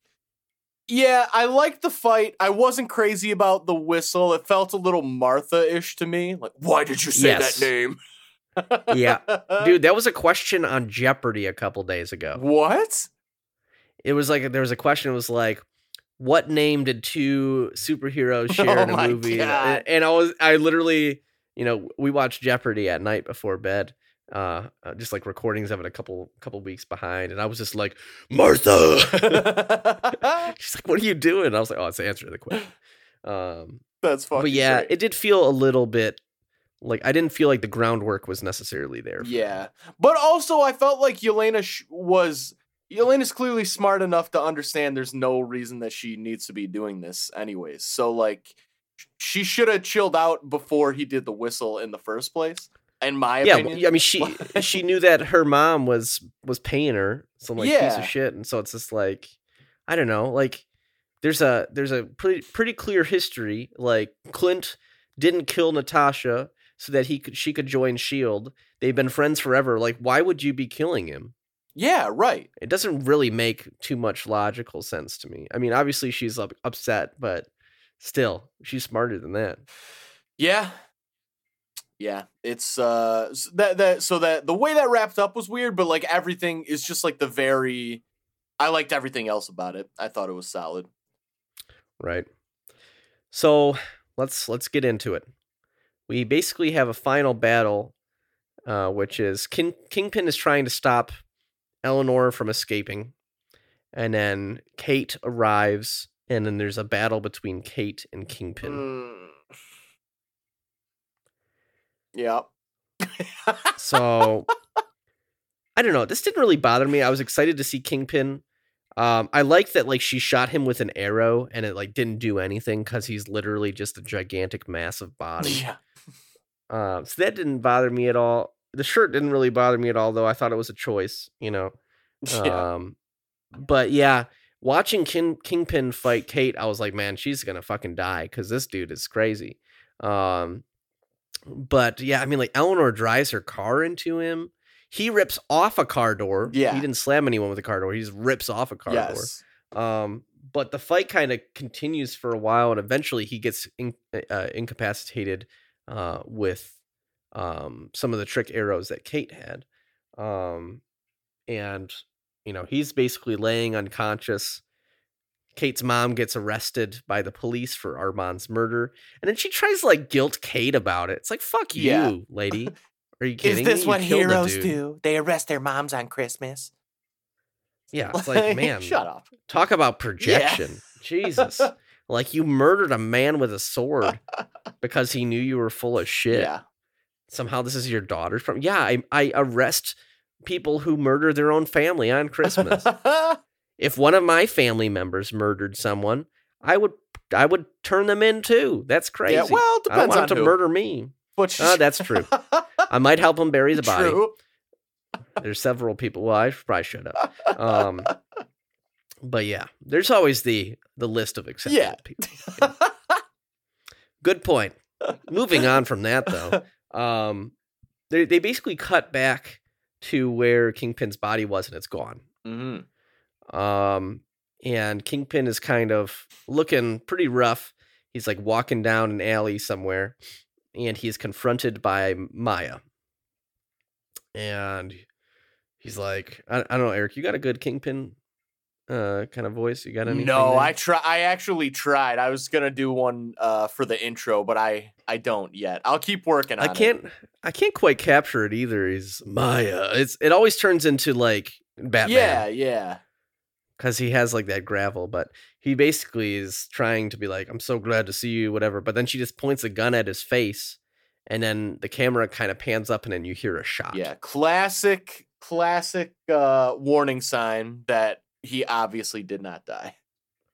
Yeah, I liked the fight. I wasn't crazy about the whistle. It felt a little Martha-ish to me. Like, why did you say Yes. that name? Yeah. Dude, that was a question on Jeopardy a couple days ago. What? It was like there was a question. It was like, "What name did two superheroes share Oh in a oh movie?" God. And, and I was, I literally, you know, we watched Jeopardy at night before bed, uh, uh, just like recordings of it a couple couple weeks behind, and I was just like, "Martha." She's like, "What are you doing?" And I was like, "Oh, it's the answer to the question." Um, That's fucking but yeah, great. it did feel a little bit like I didn't feel like the groundwork was necessarily there. Yeah, but also I felt like Yelena sh- was Yelena's clearly smart enough to understand there's no reason that she needs to be doing this anyways. So like, she should have chilled out before he did the whistle in the first place. In my yeah, opinion, well, I mean, she she knew that her mom was was paying her some like piece of shit, and so it's just like, I don't know, like there's a there's a pretty pretty clear history. Like Clint didn't kill Natasha so that he could she could join Shield. They've been friends forever. Like, why would you be killing him? yeah, right. It doesn't really make too much logical sense to me. I mean, obviously she's up, upset, but still, she's smarter than that. Yeah. Yeah, it's uh that that so that the way that wrapped up was weird, but like everything is just like the very I liked everything else about it. I thought it was solid. Right. So let's let's get into it. We basically have a final battle, uh, which is King, Kingpin is trying to stop Eleanor from escaping, and then Kate arrives, and then there's a battle between Kate and Kingpin. Mm. Yeah. So I don't know. This didn't really bother me. I was excited to see Kingpin. Um, I like that like she shot him with an arrow and it like didn't do anything because he's literally just a gigantic, massive body. yeah. Um, so that didn't bother me at all. The shirt didn't really bother me at all, though. I thought it was a choice, you know. Yeah. Um, but yeah, watching King, Kingpin fight Kate, I was like, man, she's gonna fucking die because this dude is crazy. Um, but yeah, I mean, like Eleanor drives her car into him. He rips off a car door. Yeah. he didn't slam anyone with a car door. He just rips off a car door. yes. Um, but the fight kind of continues for a while, and eventually he gets in, uh, incapacitated uh, with um, some of the trick arrows that Kate had. Um, and you know he's basically laying unconscious. Kate's mom gets arrested by the police for Armand's murder, and then she tries to like guilt Kate about it. It's like fuck you, Yeah. lady. Are you kidding me? You killed a dude. They arrest their moms on Christmas. Yeah, it's like man, shut up. Talk about projection. Jesus. Like you murdered a man with a sword because he knew you were full of shit. Yeah. Somehow this is your daughter's from. Yeah, I, I arrest people who murder their own family on Christmas. If one of my family members murdered someone, I would I would turn them in too. That's crazy. Yeah, well, it I don't want on to murder me. But Ah, that's true. I might help them bury the body. True. There's several people. Well, I probably should have. Um, but yeah, there's always the the list of acceptable Yeah. people. Good point. Moving on from that though, um, they they basically cut back to where Kingpin's body was, and it's gone. hmm Um, and Kingpin is kind of looking pretty rough. He's like walking down an alley somewhere, and he's confronted by Maya. And he's like, I, I don't know, Erik, you got a good Kingpin uh kind of voice? You got anything? No, there? I try. I actually tried. I was gonna do one uh, for the intro, but I I don't yet. I'll keep working on I can't I can't quite capture it either. He's Maya. It's it always turns into like Batman. Yeah, yeah. Because he has like that gravel, but he basically is trying to be like, I'm so glad to see you, whatever. But then she just points a gun at his face and then the camera kind of pans up and then you hear a shot. Yeah, classic, classic uh, warning sign that he obviously did not die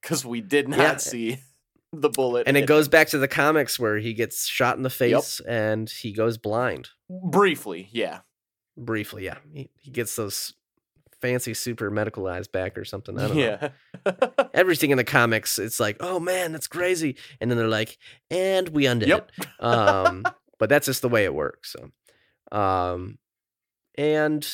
because we did not Yeah. see the bullet. And it goes back to the comics where he gets shot in the Yep. face and he goes blind briefly. Yeah, briefly. Yeah, he, he gets those fancy super medicalized back or something. I don't know. yeah, Everything in the comics, it's like, oh man, that's crazy, and then they're like, and we undid Yep. it. Um, but that's just the way it works. So, um, and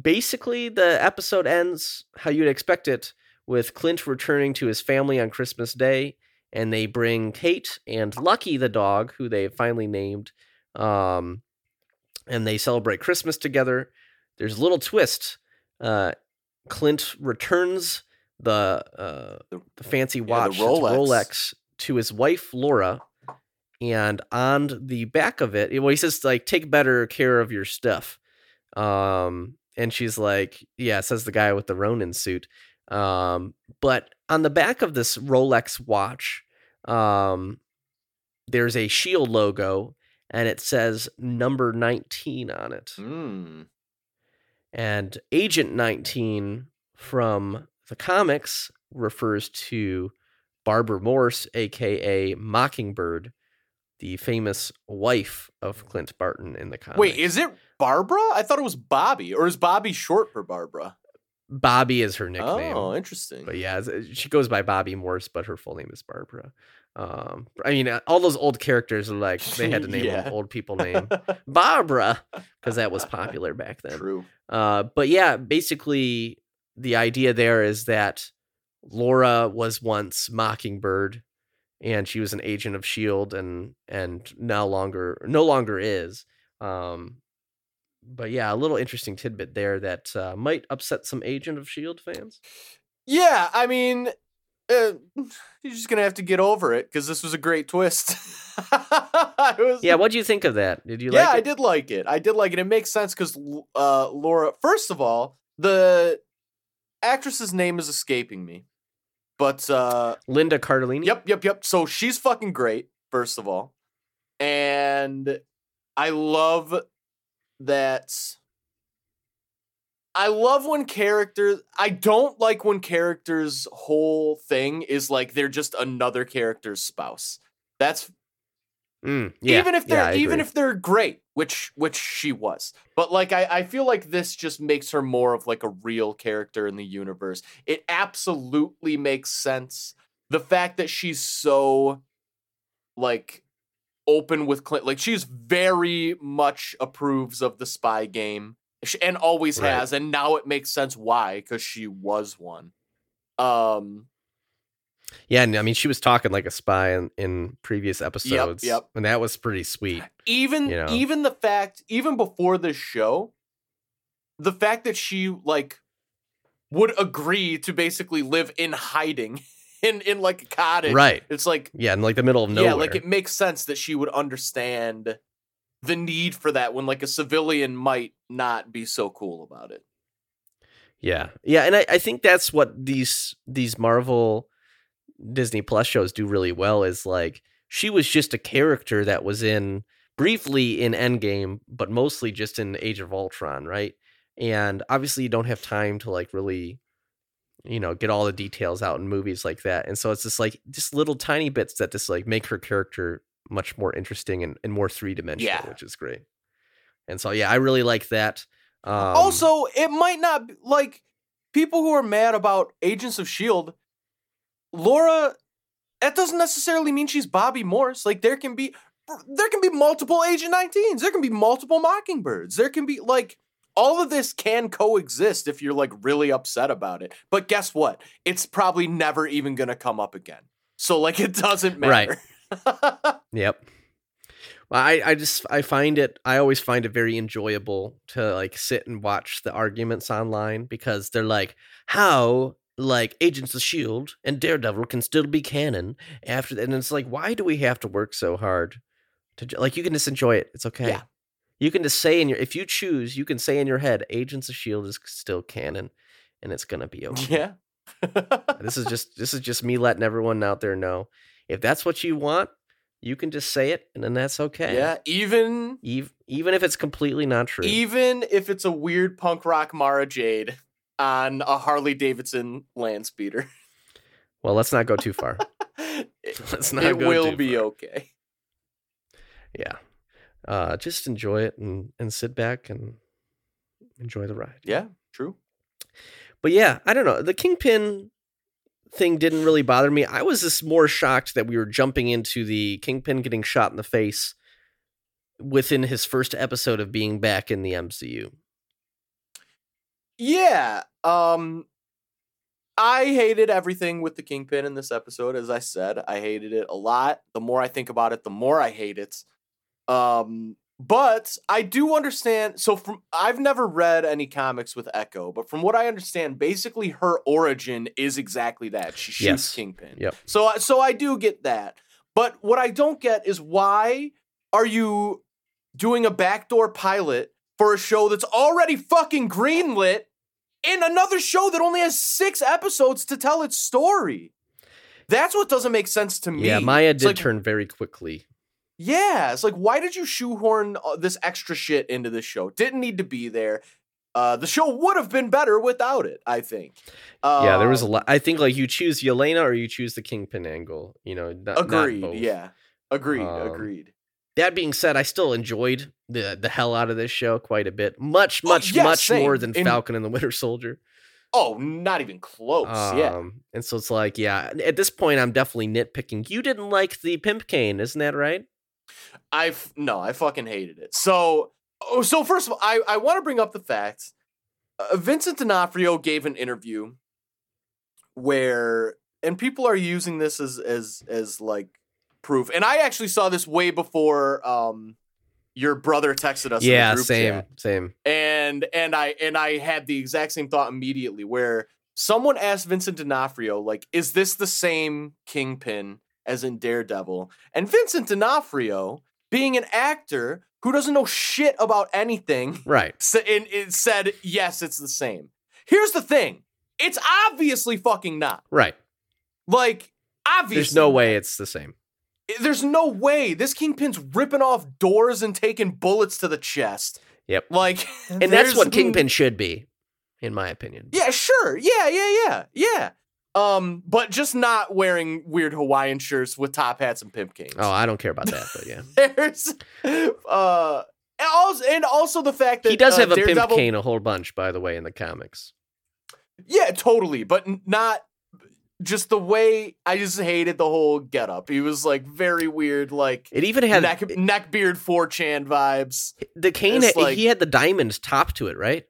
basically, the episode ends how you'd expect it, with Clint returning to his family on Christmas Day, and they bring Kate and Lucky the dog, who they finally named, um, and they celebrate Christmas together. There's a little twist. Uh, Clint returns the uh, The- the fancy the watch, it's Rolex. Rolex, to his wife Laura, and on the back of it, well, he says like, "Take better care of your stuff." Um, and she's like, "Yeah," says the guy with the Ronin suit. Um, but on the back of this Rolex watch, um, there's a Shield logo, and it says number nineteen on it. Mm. And Agent 19 from the comics refers to Barbara Morse, aka Mockingbird, the famous wife of Clint Barton in the comics. Wait, is it Barbara? I thought it was Bobby, or is Bobby short for Barbara? Bobby is her nickname. Oh, interesting. But yeah, she goes by Bobby Morse, but her full name is Barbara. Um, I mean, uh, all those old characters are like they had to name Yeah. old people name Barbara because that was popular back then. True. Uh, but yeah, basically the idea there is that Laura was once Mockingbird, and she was an agent of Shield, and and no longer no longer is. Um, but yeah, a little interesting tidbit there that uh, might upset some Agent of Shield fans. Yeah, I mean, uh, you're just gonna have to get over it because this was a great twist. Was, Yeah, what do you think of that? Did you like yeah, like I did like it. I did like it. It makes sense because uh, Laura. First of all, the actress's name is escaping me, but uh, Linda Cardellini. Yep, yep, yep. So she's fucking great, first of all. And I love that. I love when characters. I don't like when characters' whole thing is like they're just another character's spouse. That's Mm, yeah, even if they're I even if they're great, which which she was. But like I, I feel like this just makes her more of like a real character in the universe. It absolutely makes sense. The fact that she's so like open with Clint, like she's very much approves of the spy game and always Right. has, and now it makes sense why because she was one. Um, yeah, and I mean, she was talking like a spy in, in previous episodes. yep. and that was pretty sweet. even You know? even the fact even before this show the fact that she like would agree to basically live in hiding in in like a cottage Right. it's like Yeah, in like the middle of nowhere. yeah like it makes sense that she would understand the need for that when like a civilian might not be so cool about it Yeah, yeah, and I, I think that's what these these Marvel Disney Plus shows do really well. Is like she was just a character that was in briefly in Endgame, but mostly just in Age of Ultron, right? And obviously, you don't have time to like really, you know, get all the details out in movies like that. And so it's just like just little tiny bits that just like make her character much more interesting and, and more three dimensional, Yeah. which is great. And so yeah, I really like that. Um, also it might not like people who are mad about agents of shield laura that doesn't necessarily mean she's bobby morse like there can be there can be multiple agent 19s there can be multiple mockingbirds there can be like all of this can coexist if you're like really upset about it but guess what it's probably never even gonna come up again so like it doesn't matter. Right. Yep. Well, I, I just I find it I always find it very enjoyable to like sit and watch the arguments online because they're like how like Agents of Shield and Daredevil can still be canon after and it's like why do we have to work so hard to like you can just enjoy it it's okay Yeah. you can just say in your if you choose you can say in your head Agents of Shield is still canon and it's gonna be okay yeah this is just this is just me letting everyone out there know if that's what you want You can just say it, and then that's okay. Yeah, even Even even if it's completely not true. even if it's a weird punk rock Mara Jade on a Harley Davidson land speeder, well, let's not go too far. it, let's not it will be far. okay. Yeah. Uh, just enjoy it and and sit back and enjoy the ride. Yeah, true. But yeah, I don't know. The Kingpin thing didn't really bother me. I was just more shocked that we were jumping into the Kingpin getting shot in the face within his first episode of being back in the MCU. Yeah. Um I hated everything with the Kingpin in this episode, as I said. I hated it a lot. The more I think about it, the more I hate it. Um, but I do understand. So, from I've never read any comics with Echo, but from what I understand, basically her origin is exactly that. She shoots Yes. Kingpin. Yep. So, I- so I do get that. But what I don't get is why are you doing a backdoor pilot for a show that's already fucking greenlit in another show that only has six episodes to tell its story? That's what doesn't make sense to me. Yeah, Maya did like, turn very quickly. Yeah, it's like why did you shoehorn uh, this extra shit into this show? Didn't need to be there. Uh, the show would have been better without it. I think. yeah, there was a Um, lot. I think like you choose Yelena or you choose the Kingpin angle. You know, not, not Agreed. both. Yeah. Agreed. Um, agreed. That being said, I still enjoyed the the hell out of this show quite a bit. Much, Oh, much, yeah, much more than In- Falcon and the Winter Soldier. Oh, not even close. yeah. Um, and so it's like, yeah, at this point, I'm definitely nitpicking. You didn't like the Pimp Cane, isn't that right? I f- no, I fucking hated it. So, oh, so first of all, I I want to bring up the fact uh, Vincent D'Onofrio gave an interview where, and people are using this as as as like proof. And I actually saw this way before um your brother texted us. in the yeah, same, chat. same. and and I and I had the exact same thought immediately where someone asked Vincent D'Onofrio like is this the same Kingpin as in Daredevil and Vincent D'Onofrio being an actor who doesn't know shit about anything Right. sa- and it said yes it's the same here's the thing it's obviously fucking not Right. like obviously There's no way it's the same. there's no way this Kingpin's ripping off doors and taking bullets to the chest Yep. like And that's what Kingpin should be, in my opinion. Yeah, sure. Yeah, yeah, yeah, yeah. Um, but just not wearing weird Hawaiian shirts with top hats and pimp canes. Oh, I don't care about that, but yeah. There's uh and also, and also the fact that He does uh, have a pimp Daredevil- cane a whole bunch, by the way, in the comics. Yeah, totally, but not just the way I just hated the whole getup. He was like very weird, like It even had neck beard 4chan vibes. the cane. had- like- he had the diamonds top to it, right?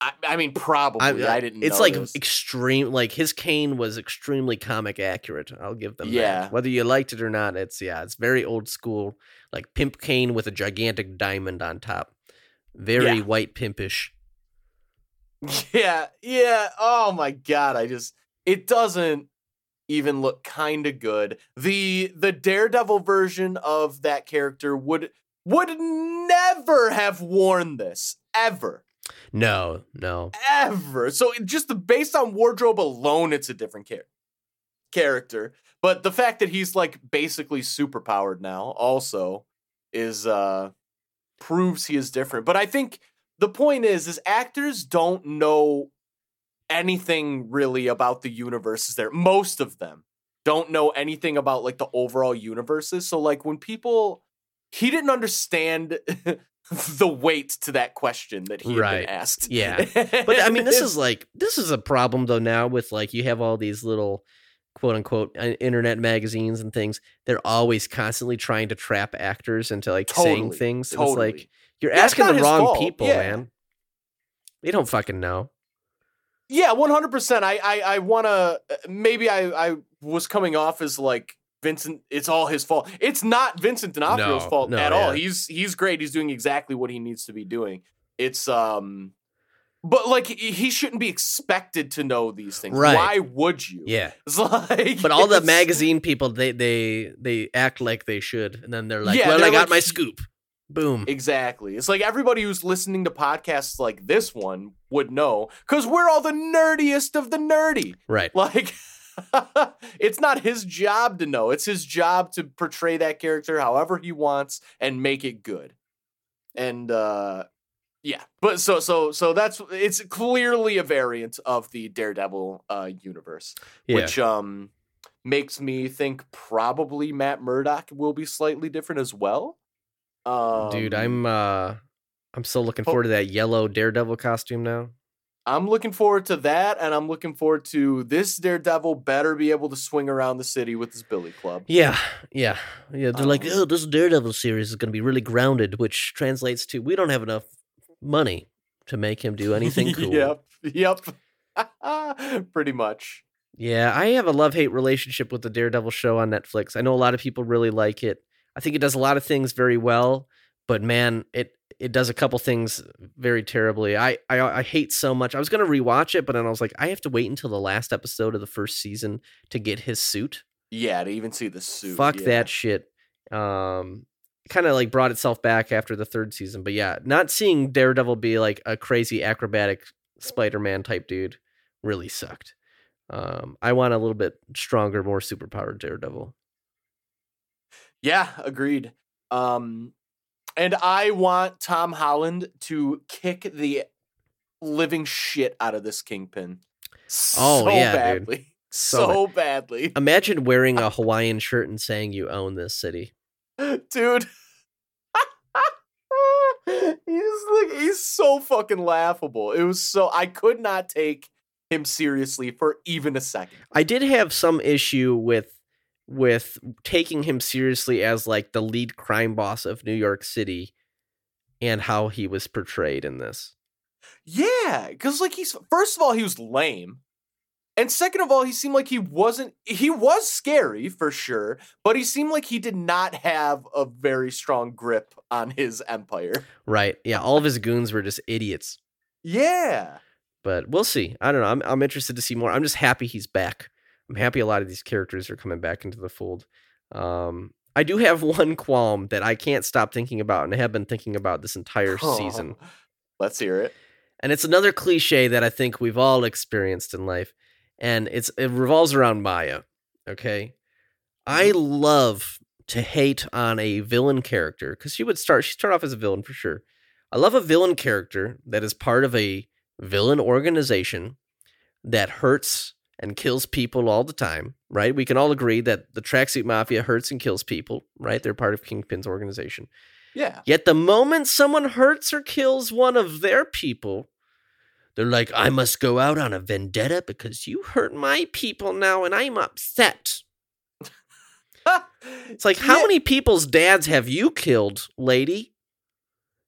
I, I mean, probably. I, uh, didn't. It's like extreme. Like his cane was extremely comic accurate. I'll give them Yeah. that. Whether you liked it or not, it's yeah, it's very old school. Like pimp cane with a gigantic diamond on top. Very Yeah. white pimpish. Yeah, yeah. Oh my god, I just it doesn't even look kind of good. The the Daredevil version of that character would would never have worn this ever. No, no. Ever. So just based on wardrobe alone it's a different char- character. But the fact that he's like basically superpowered now also is uh proves he is different. But I think the point is is actors don't know anything really about the universes there. Most of them don't know anything about like the overall universes. So like when people he didn't understand the weight to that question that he had Right. been asked. Yeah. But I mean, this is like this is a problem though now with like you have all these little quote unquote uh, internet magazines and things. They're always constantly trying to trap actors into like saying things. Totally. it's like you're Yeah, asking the wrong fault, people, yeah. man. They don't fucking know. Yeah, one hundred percent. I I I want to. Maybe I I was coming off as like Vincent. It's all his fault. It's not Vincent D'Onofrio's No, fault no, at all. yeah. He's he's great. He's doing exactly what he needs to be doing. It's um, but like he- he shouldn't be expected to know these things. Right. Why would you? Yeah. It's like, But all the magazine people, they they they act like they should, and then they're like, Yeah, "Well, they're I got like, my scoop." Boom. Exactly. It's like everybody who's listening to podcasts like this one would know because we're all the nerdiest of the nerdy. Right. Like, it's not his job to know. It's his job to portray that character however he wants and make it good. And uh yeah, but so so so that's it's clearly a variant of the Daredevil uh universe, Yeah. which um makes me think probably Matt Murdock will be slightly different as well. Um, Dude, I'm uh I'm still looking forward to that yellow Daredevil costume now. I'm looking forward to that, and I'm looking forward to this Daredevil better be able to swing around the city with his Billy Club. Yeah, yeah, yeah. They're like, Um, oh, this Daredevil series is going to be really grounded, which translates to we don't have enough money to make him do anything cool. yep, yep. Pretty much. Yeah, I have a love hate relationship with the Daredevil show on Netflix. I know a lot of people really like it. I think it does a lot of things very well, but man, it it does a couple things very terribly. I I, I hate so much. I was gonna rewatch it, but then I was like, I have to wait until the last episode of the first season to get his suit. Yeah, to even see the suit. Fuck yeah. that shit. Um, kind of like brought itself back after the third season, but yeah, not seeing Daredevil be like a crazy acrobatic Spider-Man type dude really sucked. Um, I want a little bit stronger, more superpowered Daredevil. Yeah, agreed. Um, and I want Tom Holland to kick the living shit out of this kingpin. Oh, so yeah, dude. badly. So So, badly. Imagine wearing a Hawaiian shirt and saying you own this city. dude. he's like he's so fucking laughable. It was so I could not take him seriously for even a second. I did have some issue with with taking him seriously as like the lead crime boss of New York City and how he was portrayed in this. Yeah, because like he's first of all he was lame, and second of all he seemed like he wasn't. He was scary for sure, but he seemed like he did not have a very strong grip on his empire. Right. Yeah, all of his goons were just idiots. Yeah, But we'll see. I don't know. I'm I'm interested to see more. I'm just happy he's back. I'm happy a lot of these characters are coming back into the fold. Um I do have one qualm that I can't stop thinking about and I have been thinking about this entire season. Oh, Let's hear it. And it's another cliche that I think we've all experienced in life. And it's it revolves around Maya. Okay. I love to hate on a villain character because she would start she start off as a villain for sure. I love a villain character that is part of a villain organization that hurts and kills people all the time, right? We can all agree that the tracksuit mafia hurts and kills people, right? They're part of Kingpin's organization. Yeah, Yet the moment someone hurts or kills one of their people, they're like, I must go out on a vendetta because you hurt my people now and I'm upset. It's like, how Yeah. many people's dads have you killed, lady?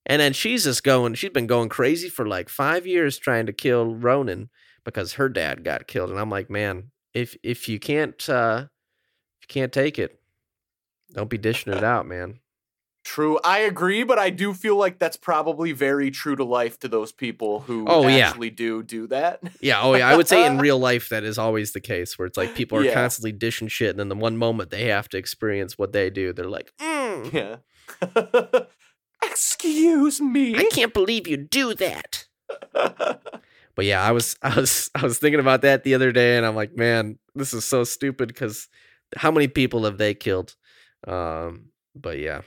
And then she's just going, she's been going crazy for like five years trying to kill Ronin because her dad got killed. And I'm like, man, if if you can't uh if you can't take it, don't be dishing it out, man. True, I agree, but I do feel like that's probably very true to life to those people who Oh, yeah. actually do do that. Yeah, oh yeah. I would say in real life that is always the case where it's like people are Yeah. constantly dishing shit, and then the one moment they have to experience what they do, they're like, mm, Yeah. Excuse me. I can't believe you do that. But yeah, I was I was I was thinking about that the other day, and I'm like, man, this is so stupid because how many people have they killed? Um, but yeah,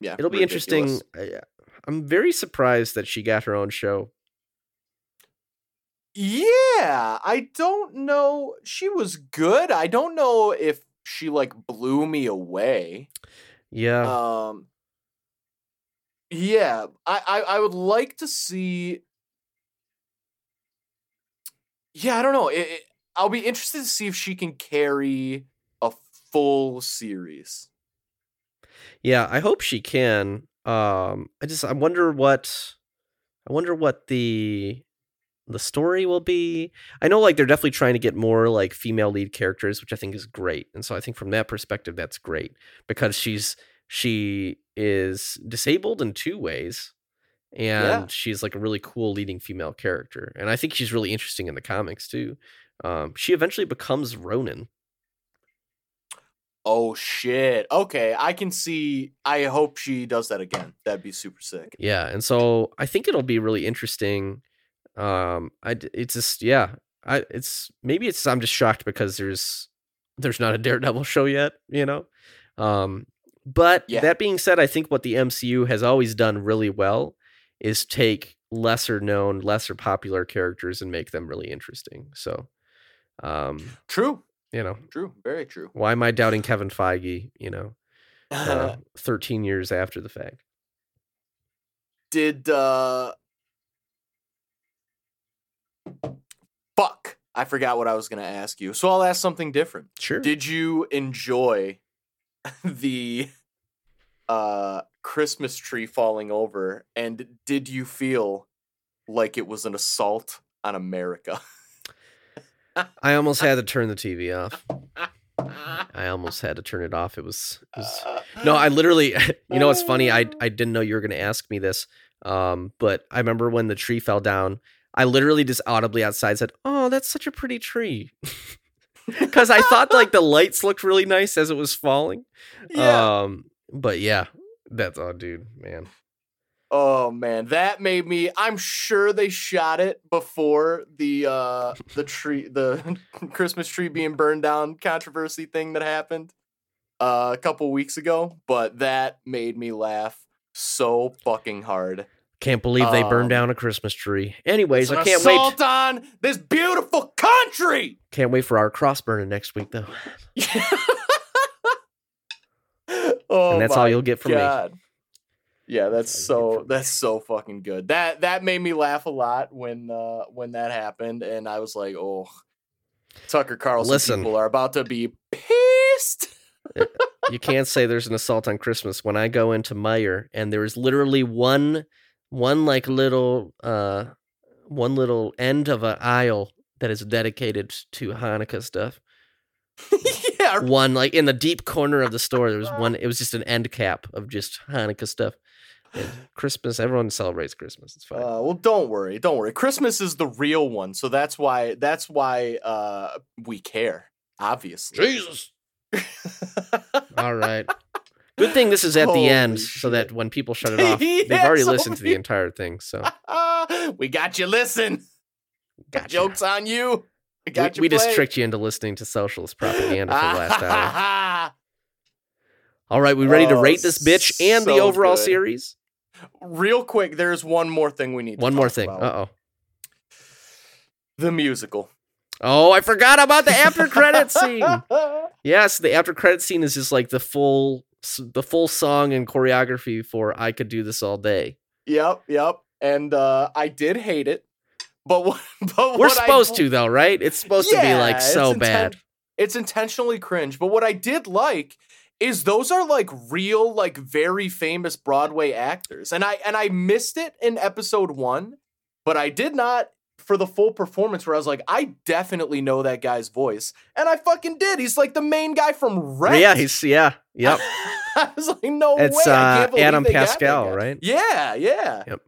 yeah, it'll be interesting. I, I'm very surprised that she got her own show. Yeah, I don't know. She was good. I don't know if she like blew me away. Yeah, Um Yeah, I, I I would like to see Yeah, I don't know. It, it- I'll be interested to see if she can carry a full series. Yeah, I hope she can. Um, I just I wonder what I wonder what the the story will be. I know like they're definitely trying to get more like female lead characters, which I think is great. And so I think from that perspective that's great because she's she is disabled in two ways and Yeah. she's like a really cool leading female character. And I think she's really interesting in the comics too. Um, she eventually becomes Ronin. Oh shit. Okay, I can see I hope she does that again. That'd be super sick. Yeah, and so I think it'll be really interesting. Um, I it's just yeah, I it's maybe it's I'm just shocked because there's there's not a Daredevil show yet, you know. Um, but Yeah. that being said, I think what the MCU has always done really well is take lesser known, lesser popular characters and make them really interesting. So, um, True, you know, true, very true. why am I doubting Kevin Feige? You know, uh, 13 years after the fact. Did uh fuck? I forgot what I was gonna ask you. So I'll ask something different. Sure. Did you enjoy the uh Christmas tree falling over and did you feel like it was an assault on America? I almost had to turn the TV off. I almost had to turn it off. It was, it was no, I literally, you know, what's funny. I I didn't know you were going to ask me this, um, but I remember when the tree fell down. I literally just audibly outside said, "Oh, that's such a pretty tree," because I thought like the lights looked really nice as it was falling. yeah. Um, but yeah, that's oh, dude, man. Oh man, that made me I'm sure they shot it before the uh the tree the Christmas tree being burned down controversy thing that happened uh, a couple weeks ago, but that made me laugh so fucking hard. Can't believe they burned Um, down a Christmas tree. Anyways, I can't wait. assault on this beautiful country. Can't wait for our cross burning next week, though. oh, And that's all you'll get from me. Yeah, that's That's all you'll get so that's so fucking good. That that made me laugh a lot when uh when that happened, and I was like, oh, Tucker Carlson Listen. people are about to be pissed. you can't say there's an assault on Christmas when I go into Meijer and there is literally one one like little uh one little end of an aisle that is dedicated to Hanukkah stuff. yeah, One like in the deep corner of the store there was one it was just an end cap of just Hanukkah stuff. And Christmas everyone celebrates Christmas. It's fine. Uh, well, don't worry, don't worry. Christmas is the real one, so that's why that's why uh we care. Obviously, Jesus. All right. Good thing this is at the Holy end so that when people shut it off, they've Yeah, already so listened to the entire thing. So we got you. Listen, gotcha. jokes on you. We We, just tricked you into listening to socialist propaganda for the last hour. All right, we ready to Oh, rate this bitch and the overall good. series? Real quick, there's one more thing we need. To One more thing. Uh oh. The musical. Oh, I forgot about the after credit scene. Yes, the after credit scene is just like the full the full song and choreography for "I Could Do This All Day." Yep, yep. And uh, I did hate it, but what? But We're what I- supposed to though, right? It's supposed to be like so it's bad. inten- It's intentionally cringe. But what I did like is those are like real, like very famous Broadway actors, and I and I missed it in episode one, but I did not for the full performance where I was like, I definitely know that guy's voice, and I fucking did. He's like the main guy from Rent. Yeah, he's yeah, yep. I was like, no It's way. I uh, Adam they got that Pascal, right? Yeah, yeah. Yep.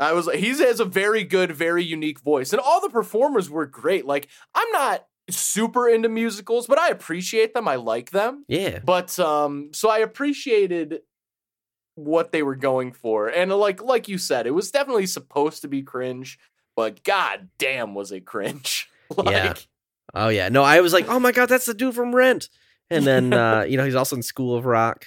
I was like, he has a very good, very unique voice, and all the performers were great. Like, I'm not super into musicals, but I appreciate them. I like them. Yeah. But um, so I appreciated what they were going for, and like, like you said, it was definitely supposed to be cringe, but god damn, was it cringe? like, Yeah. Oh yeah. No, I was like, oh my god, that's the dude from Rent. And then uh, you know, he's also in School of Rock,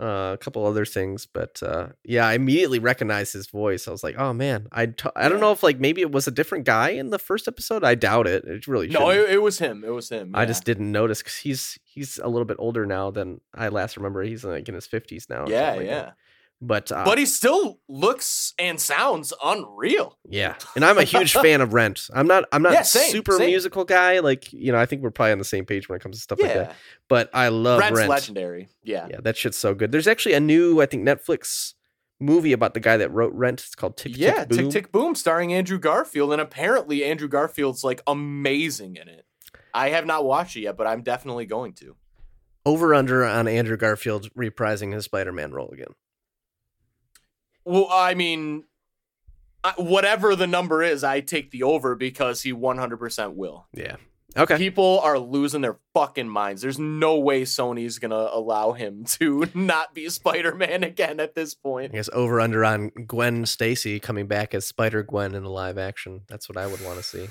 uh, a couple other things. But uh, yeah, I immediately recognized his voice. I was like, oh man, I t- I don't know if like maybe it was a different guy in the first episode. I doubt it. It really No, it, it was him. It was him. I yeah. just didn't notice because he's he's a little bit older now than I last remember. He's like in his fifties now. yeah, like yeah. that. But uh, But he still looks and sounds unreal. Yeah, and I'm a huge fan of Rent. I'm not. I'm not Yeah, same, super same. musical guy. Like you know, I think we're probably on the same page when it comes to stuff like that. But I love Rent's Rent. legendary. Yeah. Yeah, that shit's so good. There's actually a new, I think, Netflix movie about the guy that wrote Rent. It's called Tick yeah, Tick Boom. Yeah. Tick Tick Boom, starring Andrew Garfield, and apparently Andrew Garfield's like amazing in it. I have not watched it yet, but I'm definitely going to. Over under on Andrew Garfield reprising his Spider-Man role again. Well, I mean, whatever the number is, I take the over because he 100% will. Yeah. Okay. People are losing their fucking minds. There's no way Sony's gonna allow him to not be Spider-Man again at this point. I guess over under on Gwen Stacy coming back as Spider Gwen in a live action. That's what I would want to see.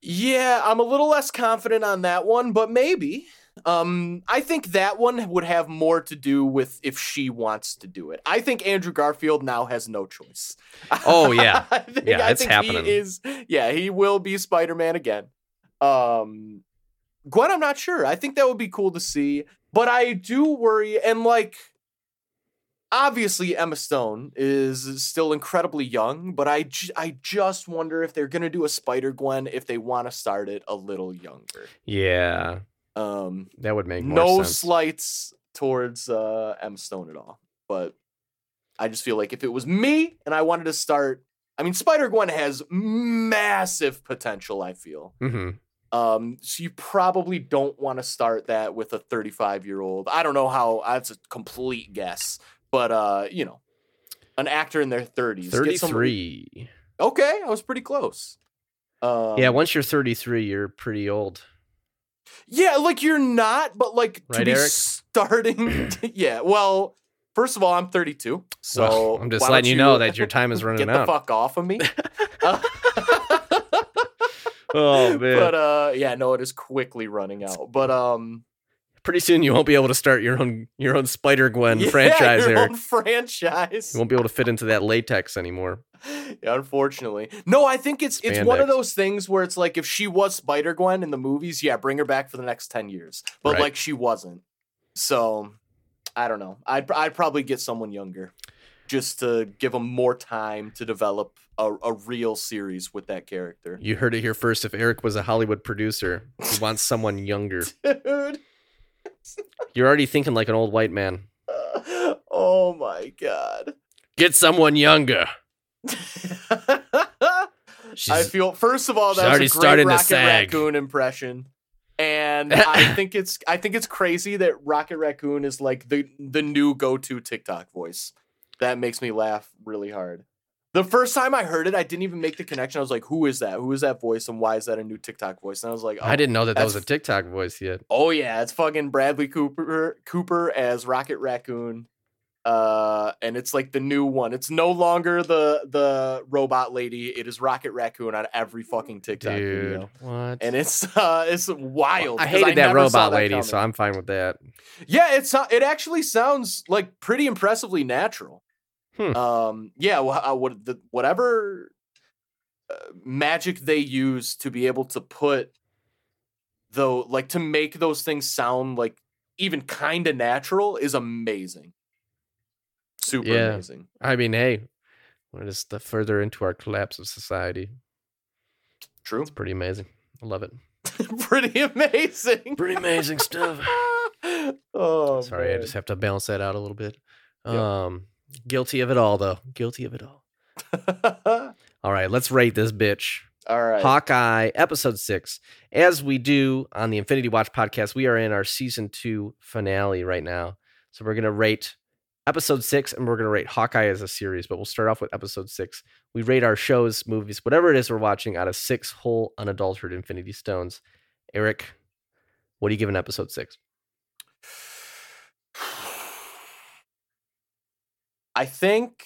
Yeah, I'm a little less confident on that one, but maybe. Um, I think that one would have more to do with if she wants to do it. I think Andrew Garfield now has no choice. Oh, yeah. I think, Yeah, I it's happening. He is, yeah, he will be Spider-Man again. Um, Gwen, I'm not sure. I think that would be cool to see, but I do worry. And like, obviously, Emma Stone is still incredibly young, but I, j- I just wonder if they're gonna do a Spider Gwen if they want to start it a little younger. Yeah, Um, that would make no sense. slights towards uh, Emma Stone at all, but I just feel like if it was me and I wanted to start, I mean, Spider Gwen has massive potential. I feel. hmm Um, so you probably don't want to start that with a 35 year old. I don't know how. That's a complete guess, but uh, you know, an actor in their 30s. Get some- 33. okay, I was pretty close. Um, yeah, once you're 33, you're pretty old. Yeah, like you're not, but like to Right, be Erik? starting. yeah, well, first of all, I'm 32, so Well, I'm just letting you know that your time is running get the out. fuck off of me. Uh, oh man! but uh, yeah, no, it is quickly running out. But um, Pretty soon you won't be able to start your own your own Spider Gwen yeah, franchise, your Erik. own franchise. You won't be able to fit into that latex anymore. Yeah, unfortunately. No, I think it's it's one of those things where it's like if she was Spider Gwen in the movies, yeah, bring her back for the next ten years. But Right. like she wasn't, so I don't know. I'd I'd probably get someone younger, just to give them more time to develop a, a real series with that character. You heard it here first. If Erik was a Hollywood producer, he wants someone younger. Dude, You're already thinking like an old white man. oh my god. Get someone younger. I feel first of all that's already a great starting to Rocket sag. Raccoon impression, and I think it's I think it's crazy that Rocket Raccoon is like the the new go to TikTok voice. That makes me laugh really hard. The first time I heard it, I didn't even make the connection. I was like, "Who is that? Who is that voice? And why is that a new TikTok voice?" And I was like, "Oh, I didn't know that that was a TikTok voice yet. oh yeah, it's fucking Bradley Cooper Cooper as Rocket Raccoon." Uh, and it's like the new one. It's no longer the the robot lady. It is Rocket Raccoon on every fucking TikTok Dude, video. what? and it's uh it's wild. I hated that robot that lady, coming. so I'm fine with that. yeah, it's uh, it actually sounds like pretty impressively natural. Hmm. Um, yeah, wha- uh, what the whatever uh, magic they use to be able to put though like to make those things sound like even kind of natural is amazing. Super Yeah. amazing. I mean, hey, we're just the further into our collapse of society. True. It's pretty amazing. I love it. pretty amazing. Pretty amazing stuff. oh, Sorry, I just have to balance that out a little bit. Yep. Um, guilty of it all, though. Guilty of it all. All right, let's rate this bitch. All right. Hawkeye, episode six. As we do on the Infinity Watch podcast, we are in our season two finale right now. So we're going to rate episode six and we're going to rate Hawkeye as a series, but we'll start off with episode six. We rate our shows, movies, whatever it is we're watching out of six whole unadulterated Infinity Stones. Erik, what do you give an episode six? I think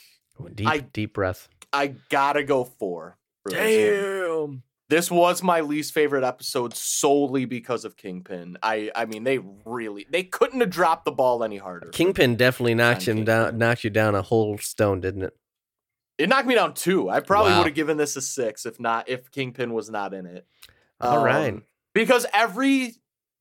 Deep, I- deep breath. I gotta go four. for this. Damn. This was my least favorite episode solely because of Kingpin. I I mean they really they couldn't have dropped the ball any harder. Kingpin definitely knocked On him down, knocked you down a whole stone, didn't it? It knocked me down two. I probably Wow. would have given this a six if not if Kingpin was not in it. All right. Um, Because every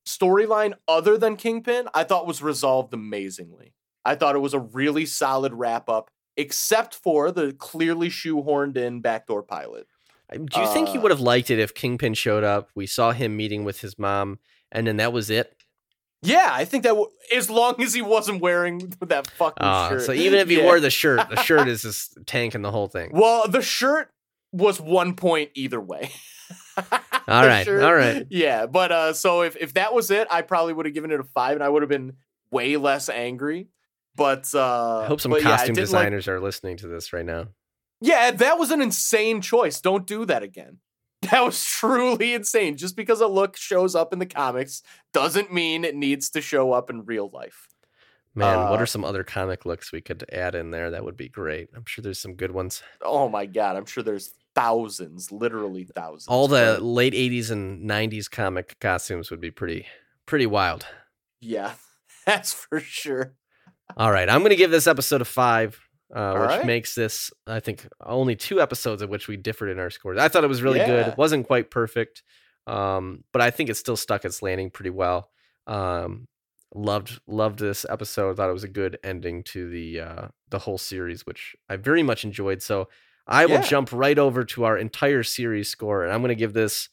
storyline other than Kingpin, I thought was resolved amazingly. I thought it was a really solid wrap up, except for the clearly shoehorned in backdoor pilot. Do you think he Uh, would have liked it if Kingpin showed up? We saw him meeting with his mom, and then that was it. Yeah, I think that w- as long as he wasn't wearing that fucking Uh, shirt. so even if he Yeah. wore the shirt, the shirt is just tanking the whole thing. Well, the shirt was one point either way. All right, all right. Yeah, but uh, so if if that was it, I probably would have given it a five, and I would have been way less angry. But uh, I hope some but yeah, costume didn't like- designers are listening to this right now. yeah, that was an insane choice. Don't do that again. That was truly insane. Just because a look shows up in the comics doesn't mean it needs to show up in real life. Man, what Uh, are some other comic looks we could add in there? That would be great. I'm sure there's some good ones. Oh my god, I'm sure there's thousands, literally thousands. All the late '80s and '90s comic costumes would be pretty pretty wild. yeah, that's for sure. All right, I'm gonna give this episode a five, uh, which right. makes this I think only two episodes of which we differed in our scores. I thought it was really good. It wasn't quite perfect, um, but I think it still stuck its landing pretty well. Um, loved loved this episode. I thought it was a good ending to the uh, the whole series, which I very much enjoyed. So I will Yeah. jump right over to our entire series score, and I'm gonna give this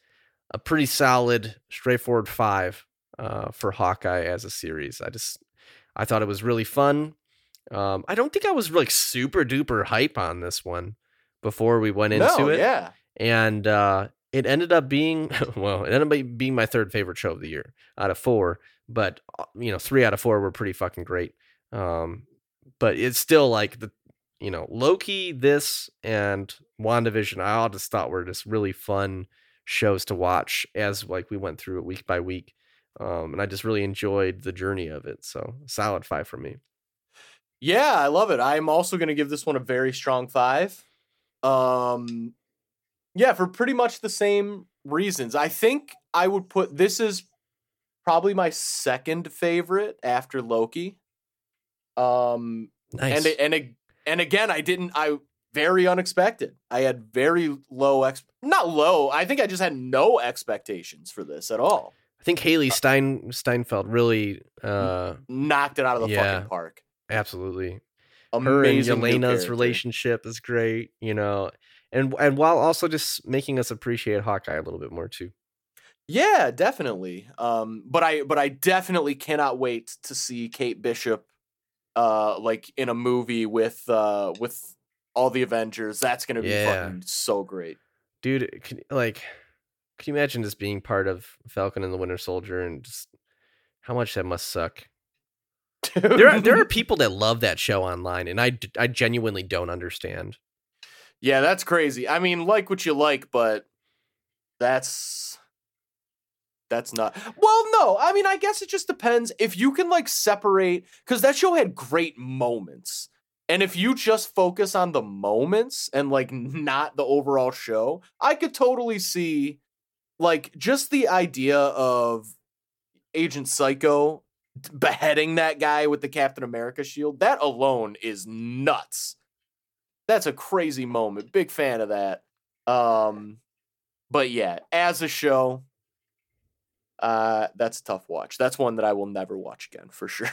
a pretty solid, straightforward five uh, for Hawkeye as a series. I just I thought it was really fun. Um, I don't think I was like super duper hype on this one before we went into no, it, yeah, and uh, it ended up being well, it ended up being my third favorite show of the year out of four. But uh, you know, three out of four were pretty fucking great. Um, but it's still like the you know Loki, this and Wandavision. I all just thought were just really fun shows to watch as like we went through it week by week. Um, and I just really enjoyed the journey of it. So solid five for me. yeah, I love it. I'm also going to give this one a very strong five. Um, yeah, for pretty much the same reasons. I think I would put this is probably my second favorite after Loki. Um, Nice. and and and again, I didn't. I very unexpected. I had very low ex. Not low. I think I just had no expectations for this at all. I think Hailee Stein Steinfeld really uh Knocked it out of the Yeah. fucking park. absolutely her and Amazing. Yelena's relationship is great, you know. And and while also just making us appreciate Hawkeye a little bit more too. Yeah, definitely. Um, but I but I definitely cannot wait to see Kate Bishop, uh, like in a movie with uh with all the Avengers. That's gonna be Yeah. fucking so great. Dude, can, like can you imagine just being part of Falcon and the Winter Soldier and just how much that must suck? There are, there are people that love that show online and I I genuinely don't understand. Yeah, that's crazy. I mean, like what you like, but that's that's not. Well, no. I mean, I guess it just depends if you can like separate cuz that show had great moments. And if you just focus on the moments and like not the overall show, I could totally see like just the idea of Agent Psycho beheading that guy with the Captain America shield. That alone is nuts that's a crazy moment. Big fan of that. Um, but yeah, as a show, uh, that's a tough watch. That's one that I will never watch again for sure.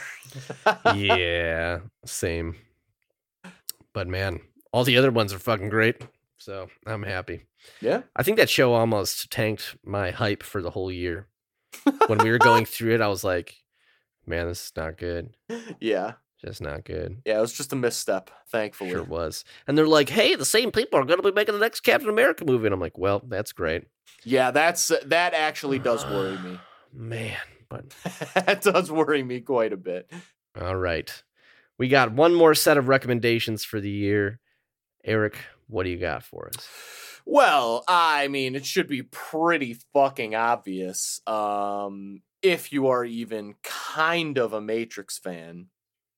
yeah, same. But man, all the other ones are fucking great. So I'm happy. Yeah. I think that show almost tanked my hype for the whole year. When we were going through it, I was like, man, this is not good. Yeah. Just not good. Yeah. It was just a misstep, thankfully. Sure was. And they're like, hey, the same people are going to be making the next Captain America movie. And I'm like, well, that's great. Yeah, that's that actually does worry me. Man, but that does worry me quite a bit. all right. We got one more set of recommendations for the year. Erik, what do you got for us? Well, I mean, it should be pretty fucking obvious. Um, if you are even kind of a Matrix fan,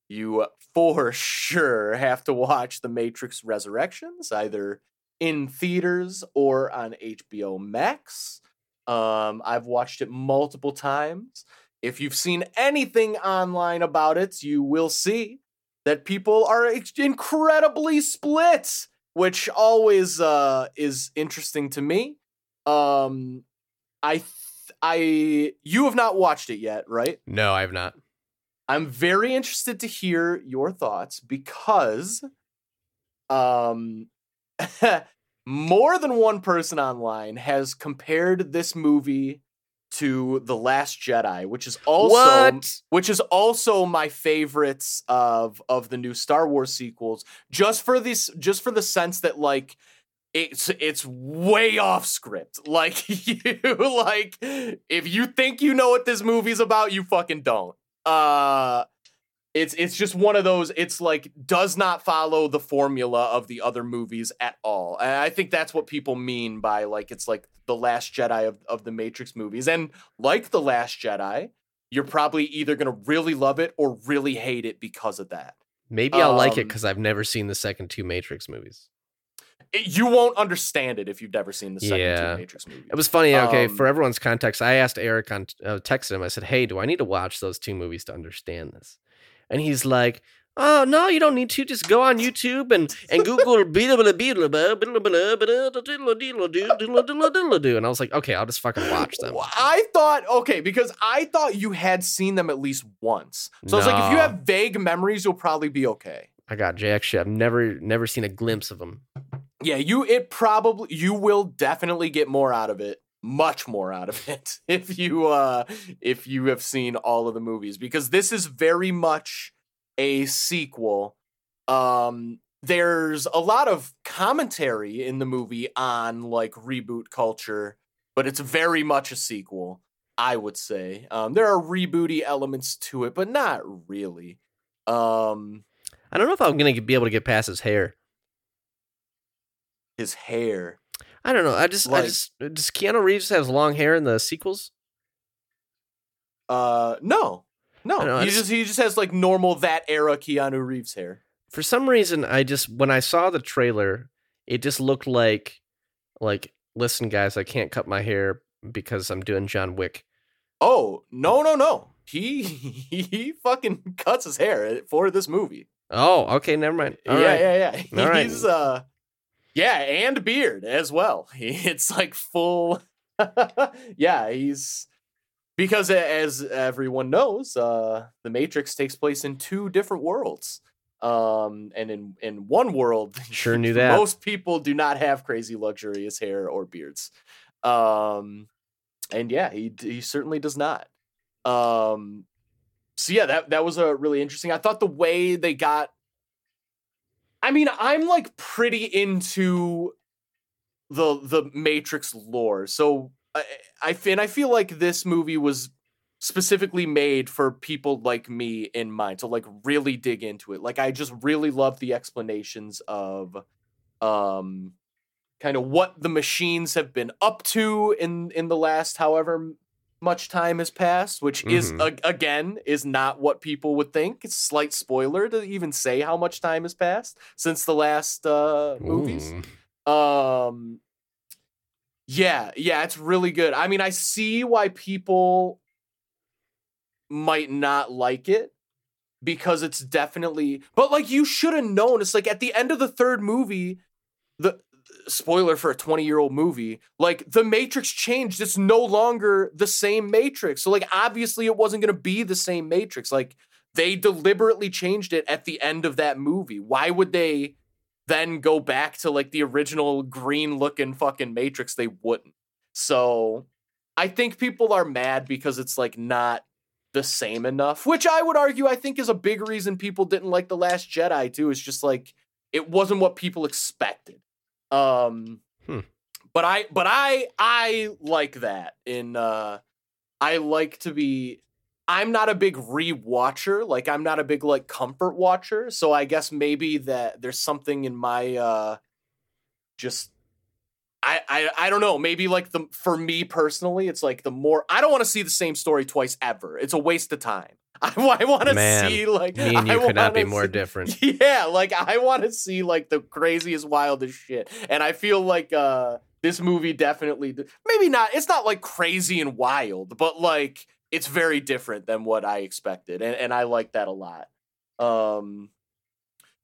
you for sure have to watch The Matrix Resurrections, either in theaters or on HBO Max. Um, I've watched it multiple times. If you've seen anything online about it, you will see that people are incredibly split which always uh is interesting to me. Um I th- I you have not watched it yet, right? No, I have not. I'm very interested to hear your thoughts because um more than one person online has compared this movie to The Last Jedi, which is also what? which is also my favorites of of the new Star Wars sequels just for this just for the sense that like it's it's way off script. Like you like if you think you know what this movie's about you fucking don't. Uh it's it's just one of those it's like does not follow the formula of the other movies at all. And i think that's what people mean by like it's like the last jedi of, of the matrix movies and like the last jedi you're probably either going to really love it or really hate it because of that Maybe I'll like it Um, because I've never seen the second two Matrix movies. it- you won't understand it if you've never seen the second Yeah. two Matrix movies. It was funny. Okay, Um, for everyone's context, I asked Erik on uh, texted him. I said, "Hey, do I need to watch those two movies to understand this?" And he's like, "Oh no, you don't need to. Just go on YouTube and and Google And I was like, "Okay, I'll just fucking watch them." I thought okay because I thought you had seen them at least once. So I was like, if you have vague memories, you'll probably be okay. I got jack shit. I've never never seen a glimpse of them. Yeah, you it probably you will definitely get more out of it, much more out of it if you uh if you have seen all of the movies because this is very much a sequel. Um there's a lot of commentary in the movie on like reboot culture, but it's very much a sequel, I would say. Um there are rebooty elements to it, but not really. Um I don't know if I'm gonna be able to get past his hair. his hair I don't know. I just, I just, does Keanu Reeves has long hair in the sequels? Uh, no, no. Know, he just- just he just has like normal that era Keanu Reeves hair. For some reason, I just when I saw the trailer, it just looked like, like, listen, guys, I can't cut my hair because I'm doing John Wick. Oh no no no! He he fucking cuts his hair for this movie. Oh, okay, never mind. All yeah, right. yeah yeah All right. He's uh yeah and beard as well. It's like full. yeah, he's because as everyone knows, uh, the Matrix takes place in two different worlds. Um, and in in one world, Sure knew that. most people do not have crazy luxurious hair or beards. Um, and yeah, he he certainly does not. Um, so yeah, that that was a really interesting. I thought the way they got. I mean, I'm like pretty into the the Matrix lore, so I I, and I feel like this movie was specifically made for people like me in mind to like really dig into it. Like I just really love the explanations of um kind of what the machines have been up to in in the last however much time has passed, which is Mhm. ag- again is not what people would think. It's a slight spoiler to even say how much time has passed since the last uh movies. Ooh. Um yeah, yeah, it's really good. I mean, I see why people might not like it because it's definitely but like you should have known it's like at the end of the third movie the spoiler for a 20 year old movie like the matrix changed it's no longer the same matrix so like obviously it wasn't going to be the same matrix like they deliberately changed it at the end of that movie why would they then go back to like the original green looking fucking matrix they wouldn't so i think people are mad because it's like not the same enough which i would argue i think is a big reason people didn't like the last jedi too is just like it wasn't what people expected um Hmm. but i but i i like that in uh i like to be i'm not a big re-watcher like i'm not a big like comfort watcher so i guess maybe that there's something in my uh just I, I I don't know. Maybe like the for me personally, it's like the more I don't want to see the same story twice ever. It's a waste of time. I, I want to see like Me and I you could not be more see- different. Yeah, like I want to see like the craziest, wildest shit, and I feel like uh this movie definitely maybe not. It's not like crazy and wild, but like it's very different than what I expected, and and I like that a lot. Um.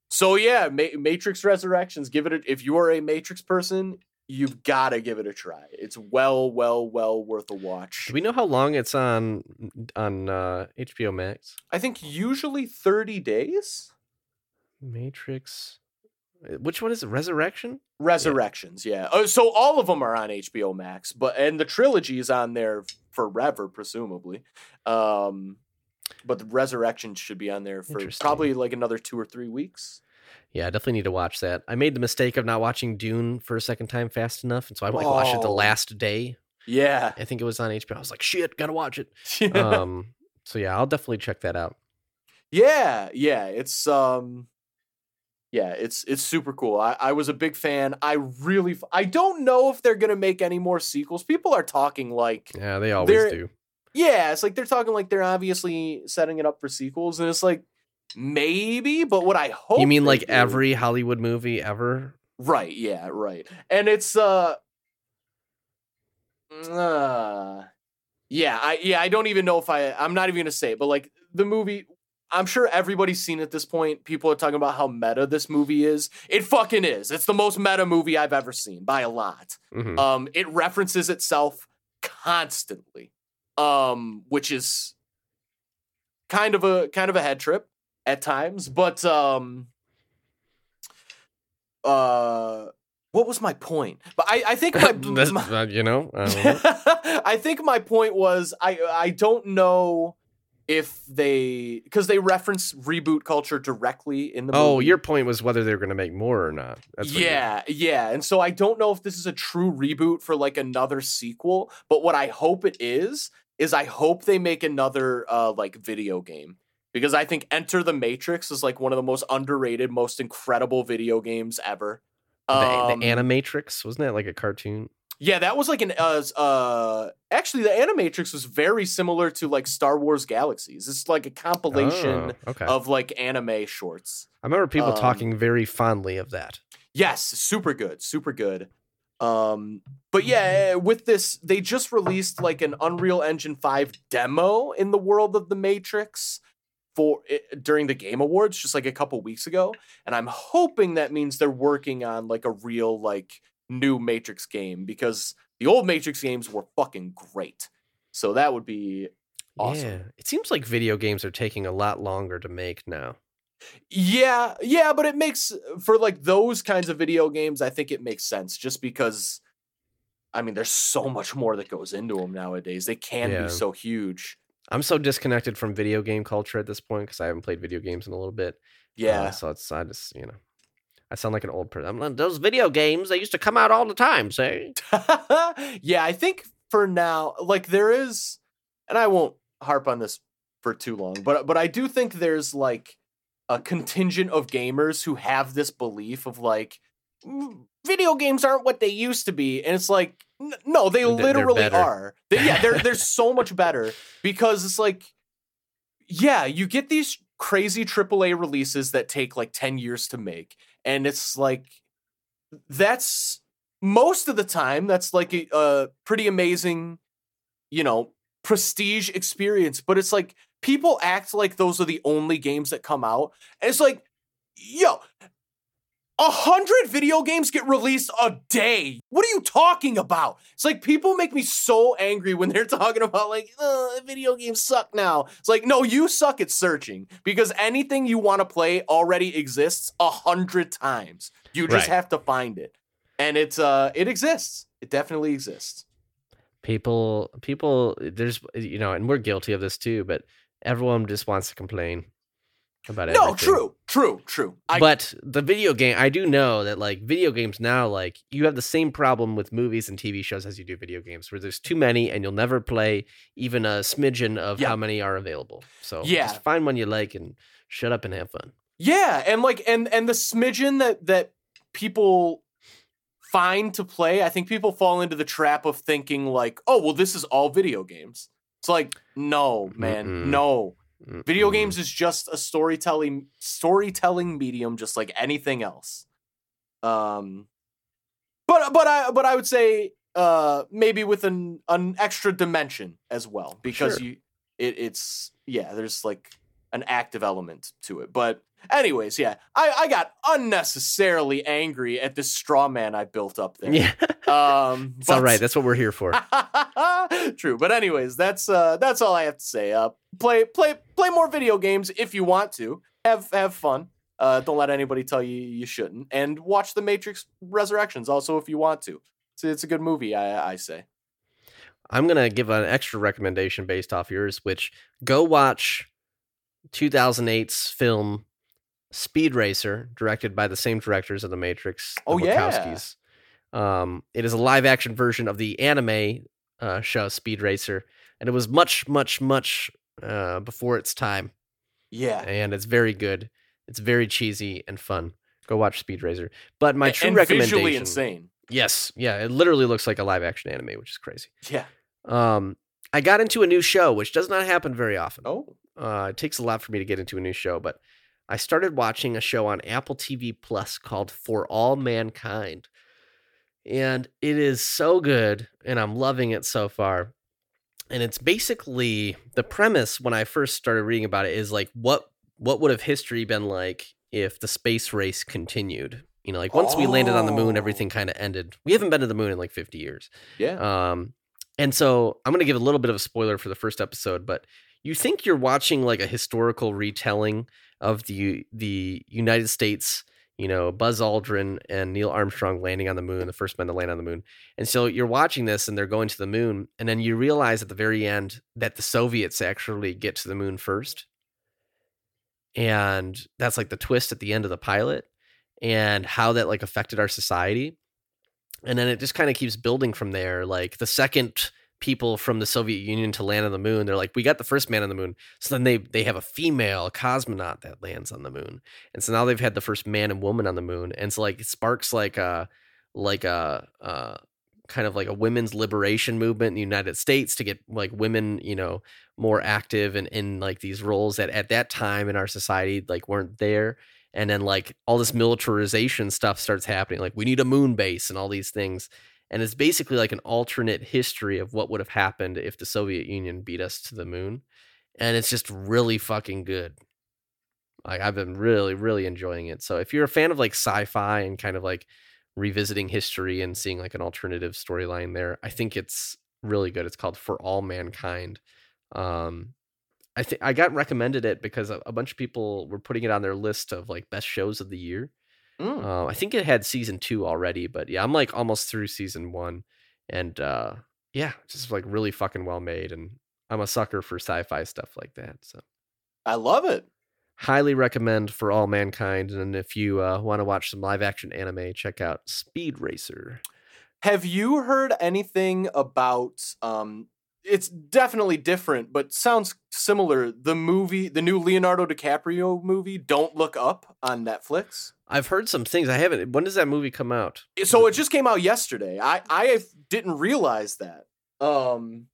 So yeah, Ma- Matrix Resurrections. Give it a, if you are a Matrix person, you've got to give it a try. It's well, well, well worth a watch. Do we know how long it's on on uh, HBO Max? I think usually thirty days. Matrix. Uh, Which one is it? Resurrection? Resurrections, yeah. Oh, so all of them are on HBO Max, but and the trilogy is on there forever, presumably. Um, but the Resurrection should be on there for probably like another two or three weeks. Yeah, I definitely need to watch that. I made the mistake of not watching Dune for a second time fast enough, and so I like watched it the Oh. last day. Yeah. I think it was on HBO. I was like, shit, gotta watch it. um, so yeah, I'll definitely check that out. yeah, yeah. It's um, yeah, it's it's super cool. I, I was a big fan. I really, f- I don't know if they're gonna make any more sequels. People are talking like Yeah, they always do. Yeah, it's like they're talking like they're obviously setting it up for sequels, and it's like maybe, but what I hope You mean like do- every Hollywood movie ever? Right, yeah, right. And it's uh uh yeah, I yeah, I don't even know if I I'm not even gonna say it, but like the movie I'm sure everybody's seen at this point. People are talking about how meta this movie is. It fucking is. It's the most meta movie I've ever seen by a lot. Mhm. Um, it references itself constantly, um, which is kind of a kind of a head trip at times. But um, uh, what was my point? But I, I think my, my you know, I know. I think my point was I I don't know if they because they reference reboot culture directly in the oh, movie. your point was whether they were going to make more or not. That's yeah, yeah. And so I don't know if this is a true reboot for like another sequel, but what I hope it is is I hope they make another uh like video game because I think Enter the Matrix is like one of the most underrated, most incredible video games ever. the, Um, the Animatrix wasn't that like a cartoon? Yeah, that was like an uh, uh actually the Animatrix was very similar to like Star Wars Galaxies. It's like a compilation Oh, okay. of like anime shorts. I remember people um, talking very fondly of that. Yes, super good, super good. Um, but yeah, with this, they just released like an Unreal Engine 5 demo in the world of the Matrix for during the Game Awards just like a couple weeks ago, and I'm hoping that means they're working on like a real like new Matrix game because the old Matrix games were fucking great. So that would be awesome. Yeah, it seems like video games are taking a lot longer to make now. Yeah, yeah, but it makes for like those kinds of video games, I think it makes sense just because I mean, there's so much more that goes into them nowadays. They can Yeah. be so huge. I'm so disconnected from video game culture at this point because I haven't played video games in a little bit. Uh, Yeah. so it's I just you know, I sound like an old person. Those video games they used to come out all the time. Say, yeah, I think for now, like there is and I won't harp on this for too long, but but I do think there's like a contingent of gamers who have this belief of like "Mm, video games aren't what they used to be and it's like n- no they literally are they, yeah they're they're so much better because it's like yeah you get these crazy AAA releases that take like 10 years to make and it's like that's most of the time that's like a, a pretty amazing you know prestige experience but it's like people act like those are the only games that come out and it's like yo a hundred video games get released a day. What are you talking about? It's like people make me so angry when they're talking about like, "Uh, video games suck now. It's like, no, you suck at searching because anything you want to play already exists a hundred times. You just Right. have to find it, and it's uh, it exists. It definitely exists. people, people, there's you know, and we're guilty of this too. But everyone just wants to complain about No, everything. true, true, true. I, but the video game, I do know that like video games now, like you have the same problem with movies and TV shows as you do video games, where there's too many and you'll never play even a smidgen of Yeah. how many are available. So Yeah. just find one you like and shut up and have fun. Yeah, and like and and the smidgen that that people find to play, I think people fall into the trap of thinking like, "Oh, well this is all video games." It's like, "No, man. Mm-mm. No. Video Mm-mm. games is just a storytelling storytelling medium just like anything else." Um but but I but I would say uh maybe with an an extra dimension as well because Sure. you it, it's yeah, there's like an active element to it. But anyways, yeah, I, I got unnecessarily angry at this straw man I built up there. Yeah, Um, it's all but- right. That's what we're here for. True, but anyways, that's uh that's all I have to say. Uh play play play more video games if you want to. Have have fun. Uh don't let anybody tell you you shouldn't. And watch The Matrix Resurrections also if you want to. It's, it's a good movie, I I say. I'm gonna give an extra recommendation based off yours, which go watch 2008's film Speed Racer, directed by the same directors of The Matrix. the Oh, yeah. Um, it is a live action version of the anime uh, show Speed Racer, and it was much, much, much uh, before its time, Yeah. and it's very good. It's very cheesy and fun. Go watch Speed Racer. But my true and recommendation, visually insane. yes, yeah, it literally looks like a live action anime, which is crazy. Yeah. Um, I got into a new show, which does not happen very often. Oh. Uh, it takes a lot for me to get into a new show, but I started watching a show on Apple TV Plus called For All Mankind. And it is so good, and I'm loving it so far. And it's basically the premise when I first started reading about it is like what what would have history been like if the space race continued? You know, like once we landed on the moon, Oh. everything kind of ended. We haven't been to the moon in like 50 years. Yeah. Um, and so I'm going to give a little bit of a spoiler for the first episode, but you think you're watching like a historical retelling of the the United States, you know, Buzz Aldrin and Neil Armstrong landing on the moon, the first men to land on the moon. And so you're watching this and they're going to the moon, and then you realize at the very end that the Soviets actually get to the moon first. And that's like the twist at the end of the pilot and how that like affected our society and then it just kind of keeps building from there like the second people from the soviet union to land on the moon they're like we got the first man on the moon. So then they they have a female cosmonaut that lands on the moon. And so now they've had the first man and woman on the moon and so like it sparks like a like a uh kind of like a women's liberation movement in the united states to get like women you know more active and in like these roles that at that time in our society like weren't there. And then like all this militarization stuff starts happening like we need a moon base and all these things and it's basically like an alternate history of what would have happened if the soviet union beat us to the moon and it's just really fucking good like i've been really really enjoying it so if you're a fan of like sci-fi and kind of like revisiting history and seeing like an alternative storyline there i think it's really good it's called for all mankind um I think I got recommended it because a, a bunch of people were putting it on their list of like best shows of the year. Mm. Uh, I think it had season two already, but yeah, I'm like almost through season one, and uh, yeah, just like really fucking well made, and I'm a sucker for sci-fi stuff like that. So I love it. highly recommend for all mankind. And if you uh, want to watch some live action anime, check out Speed Racer. Have you heard anything about um it's definitely different, but sounds similar. The movie, the new Leonardo DiCaprio movie, Don't Look Up on Netflix. I've heard some things. I haven't. When does that movie come out? So it just came out yesterday. I I didn't realize that. Um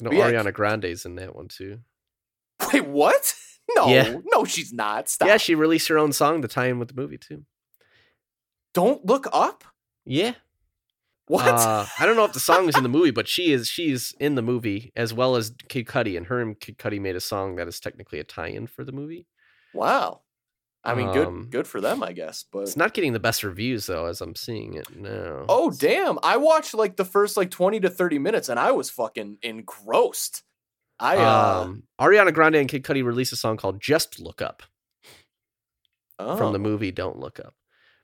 yeah, Ariana Grande's in that one too. wait, what? No, Yeah. no, she's not. Stop. Yeah, she released her own song to tie in with the movie too. Don't look up? Yeah. What? Uh, I don't know if the song is in the movie, but she is she's in the movie as well as Kid Cudi, and her and Kid Cudi made a song that is technically a tie-in for the movie. wow. I mean, good um, good for them, I guess. But It's not getting the best reviews though, as I'm seeing it now. Oh damn! I watched like the first like twenty to thirty minutes, and I was fucking engrossed. I uh, um, Ariana Grande and Kid Cudi released a song called "Just Look Up" from the oh. movie "Don't Look Up."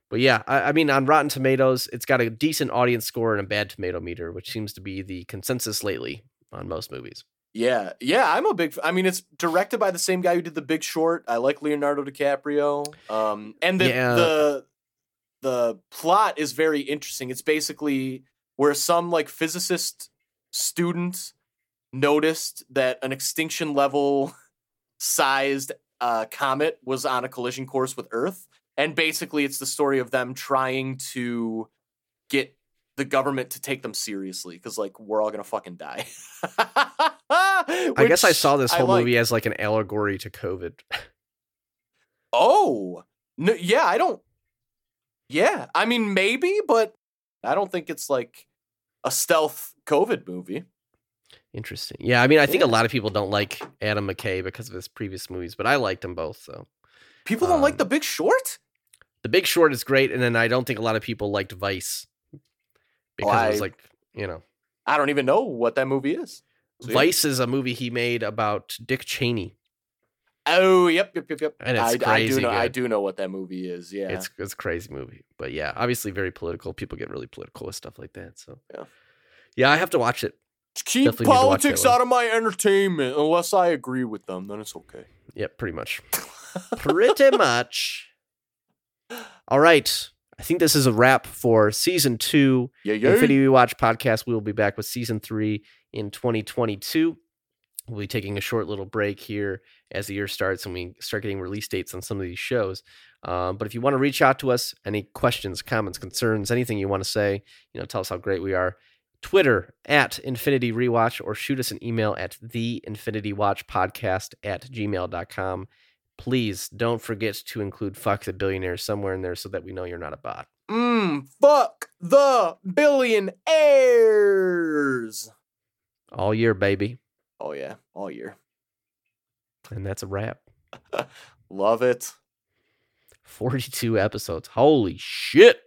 But yeah, I, I mean, on Rotten Tomatoes, it's got a decent audience score and a bad tomato meter, which seems to be the consensus lately on most movies. Yeah, yeah. I'm a big. I mean, it's directed by the same guy who did The Big Short. I like Leonardo DiCaprio. Um, and the Yeah. the the plot is very interesting. It's basically where some like physicist student noticed that an extinction level sized uh, comet was on a collision course with Earth, and basically it's the story of them trying to get the government to take them seriously because like we're all gonna fucking die. I guess I saw this whole like. movie as like an allegory to COVID. Oh, no, yeah, I don't. Yeah, I mean maybe, but I don't think it's like a stealth COVID movie. Interesting. Yeah, I mean, I think a lot of people don't like Adam McKay because of his previous movies, but I liked them both. So People don't like Um, The Big Short. The Big Short is great, and then I don't think a lot of people liked Vice because it was like you know, I don't even know what that movie is. So, yeah. Vice is a movie he made about Dick Cheney. Oh, yep, yep, yep, yep. And it's I, I do crazy know. I do know what that movie is. Yeah. It's it's a crazy movie, but yeah, obviously very political. People get really political with stuff like that. So Yeah. yeah, I have to watch it. Keep definitely need to watch that politics out of my entertainment. Unless I agree with them, then it's okay. Yep, pretty much. pretty much. All right. I think this is a wrap for season two. Yeah, yeah. Infinity Watch podcast. We will be back with season three in 2022. We'll be taking a short little break here as the year starts and we start getting release dates on some of these shows. Um, but if you want to reach out to us, any questions, comments, concerns, anything you want to say, you know, tell us how great we are. Twitter at Infinity Rewatch or shoot us an email at the Infinity Watch Podcast at gmail.com. please don't forget to include fuck the billionaire somewhere in there so that we know you're not a bot. Mmm, fuck the billionaires. All year, baby. Oh, yeah, all year. And that's a wrap. Love it. 42 episodes. Holy shit.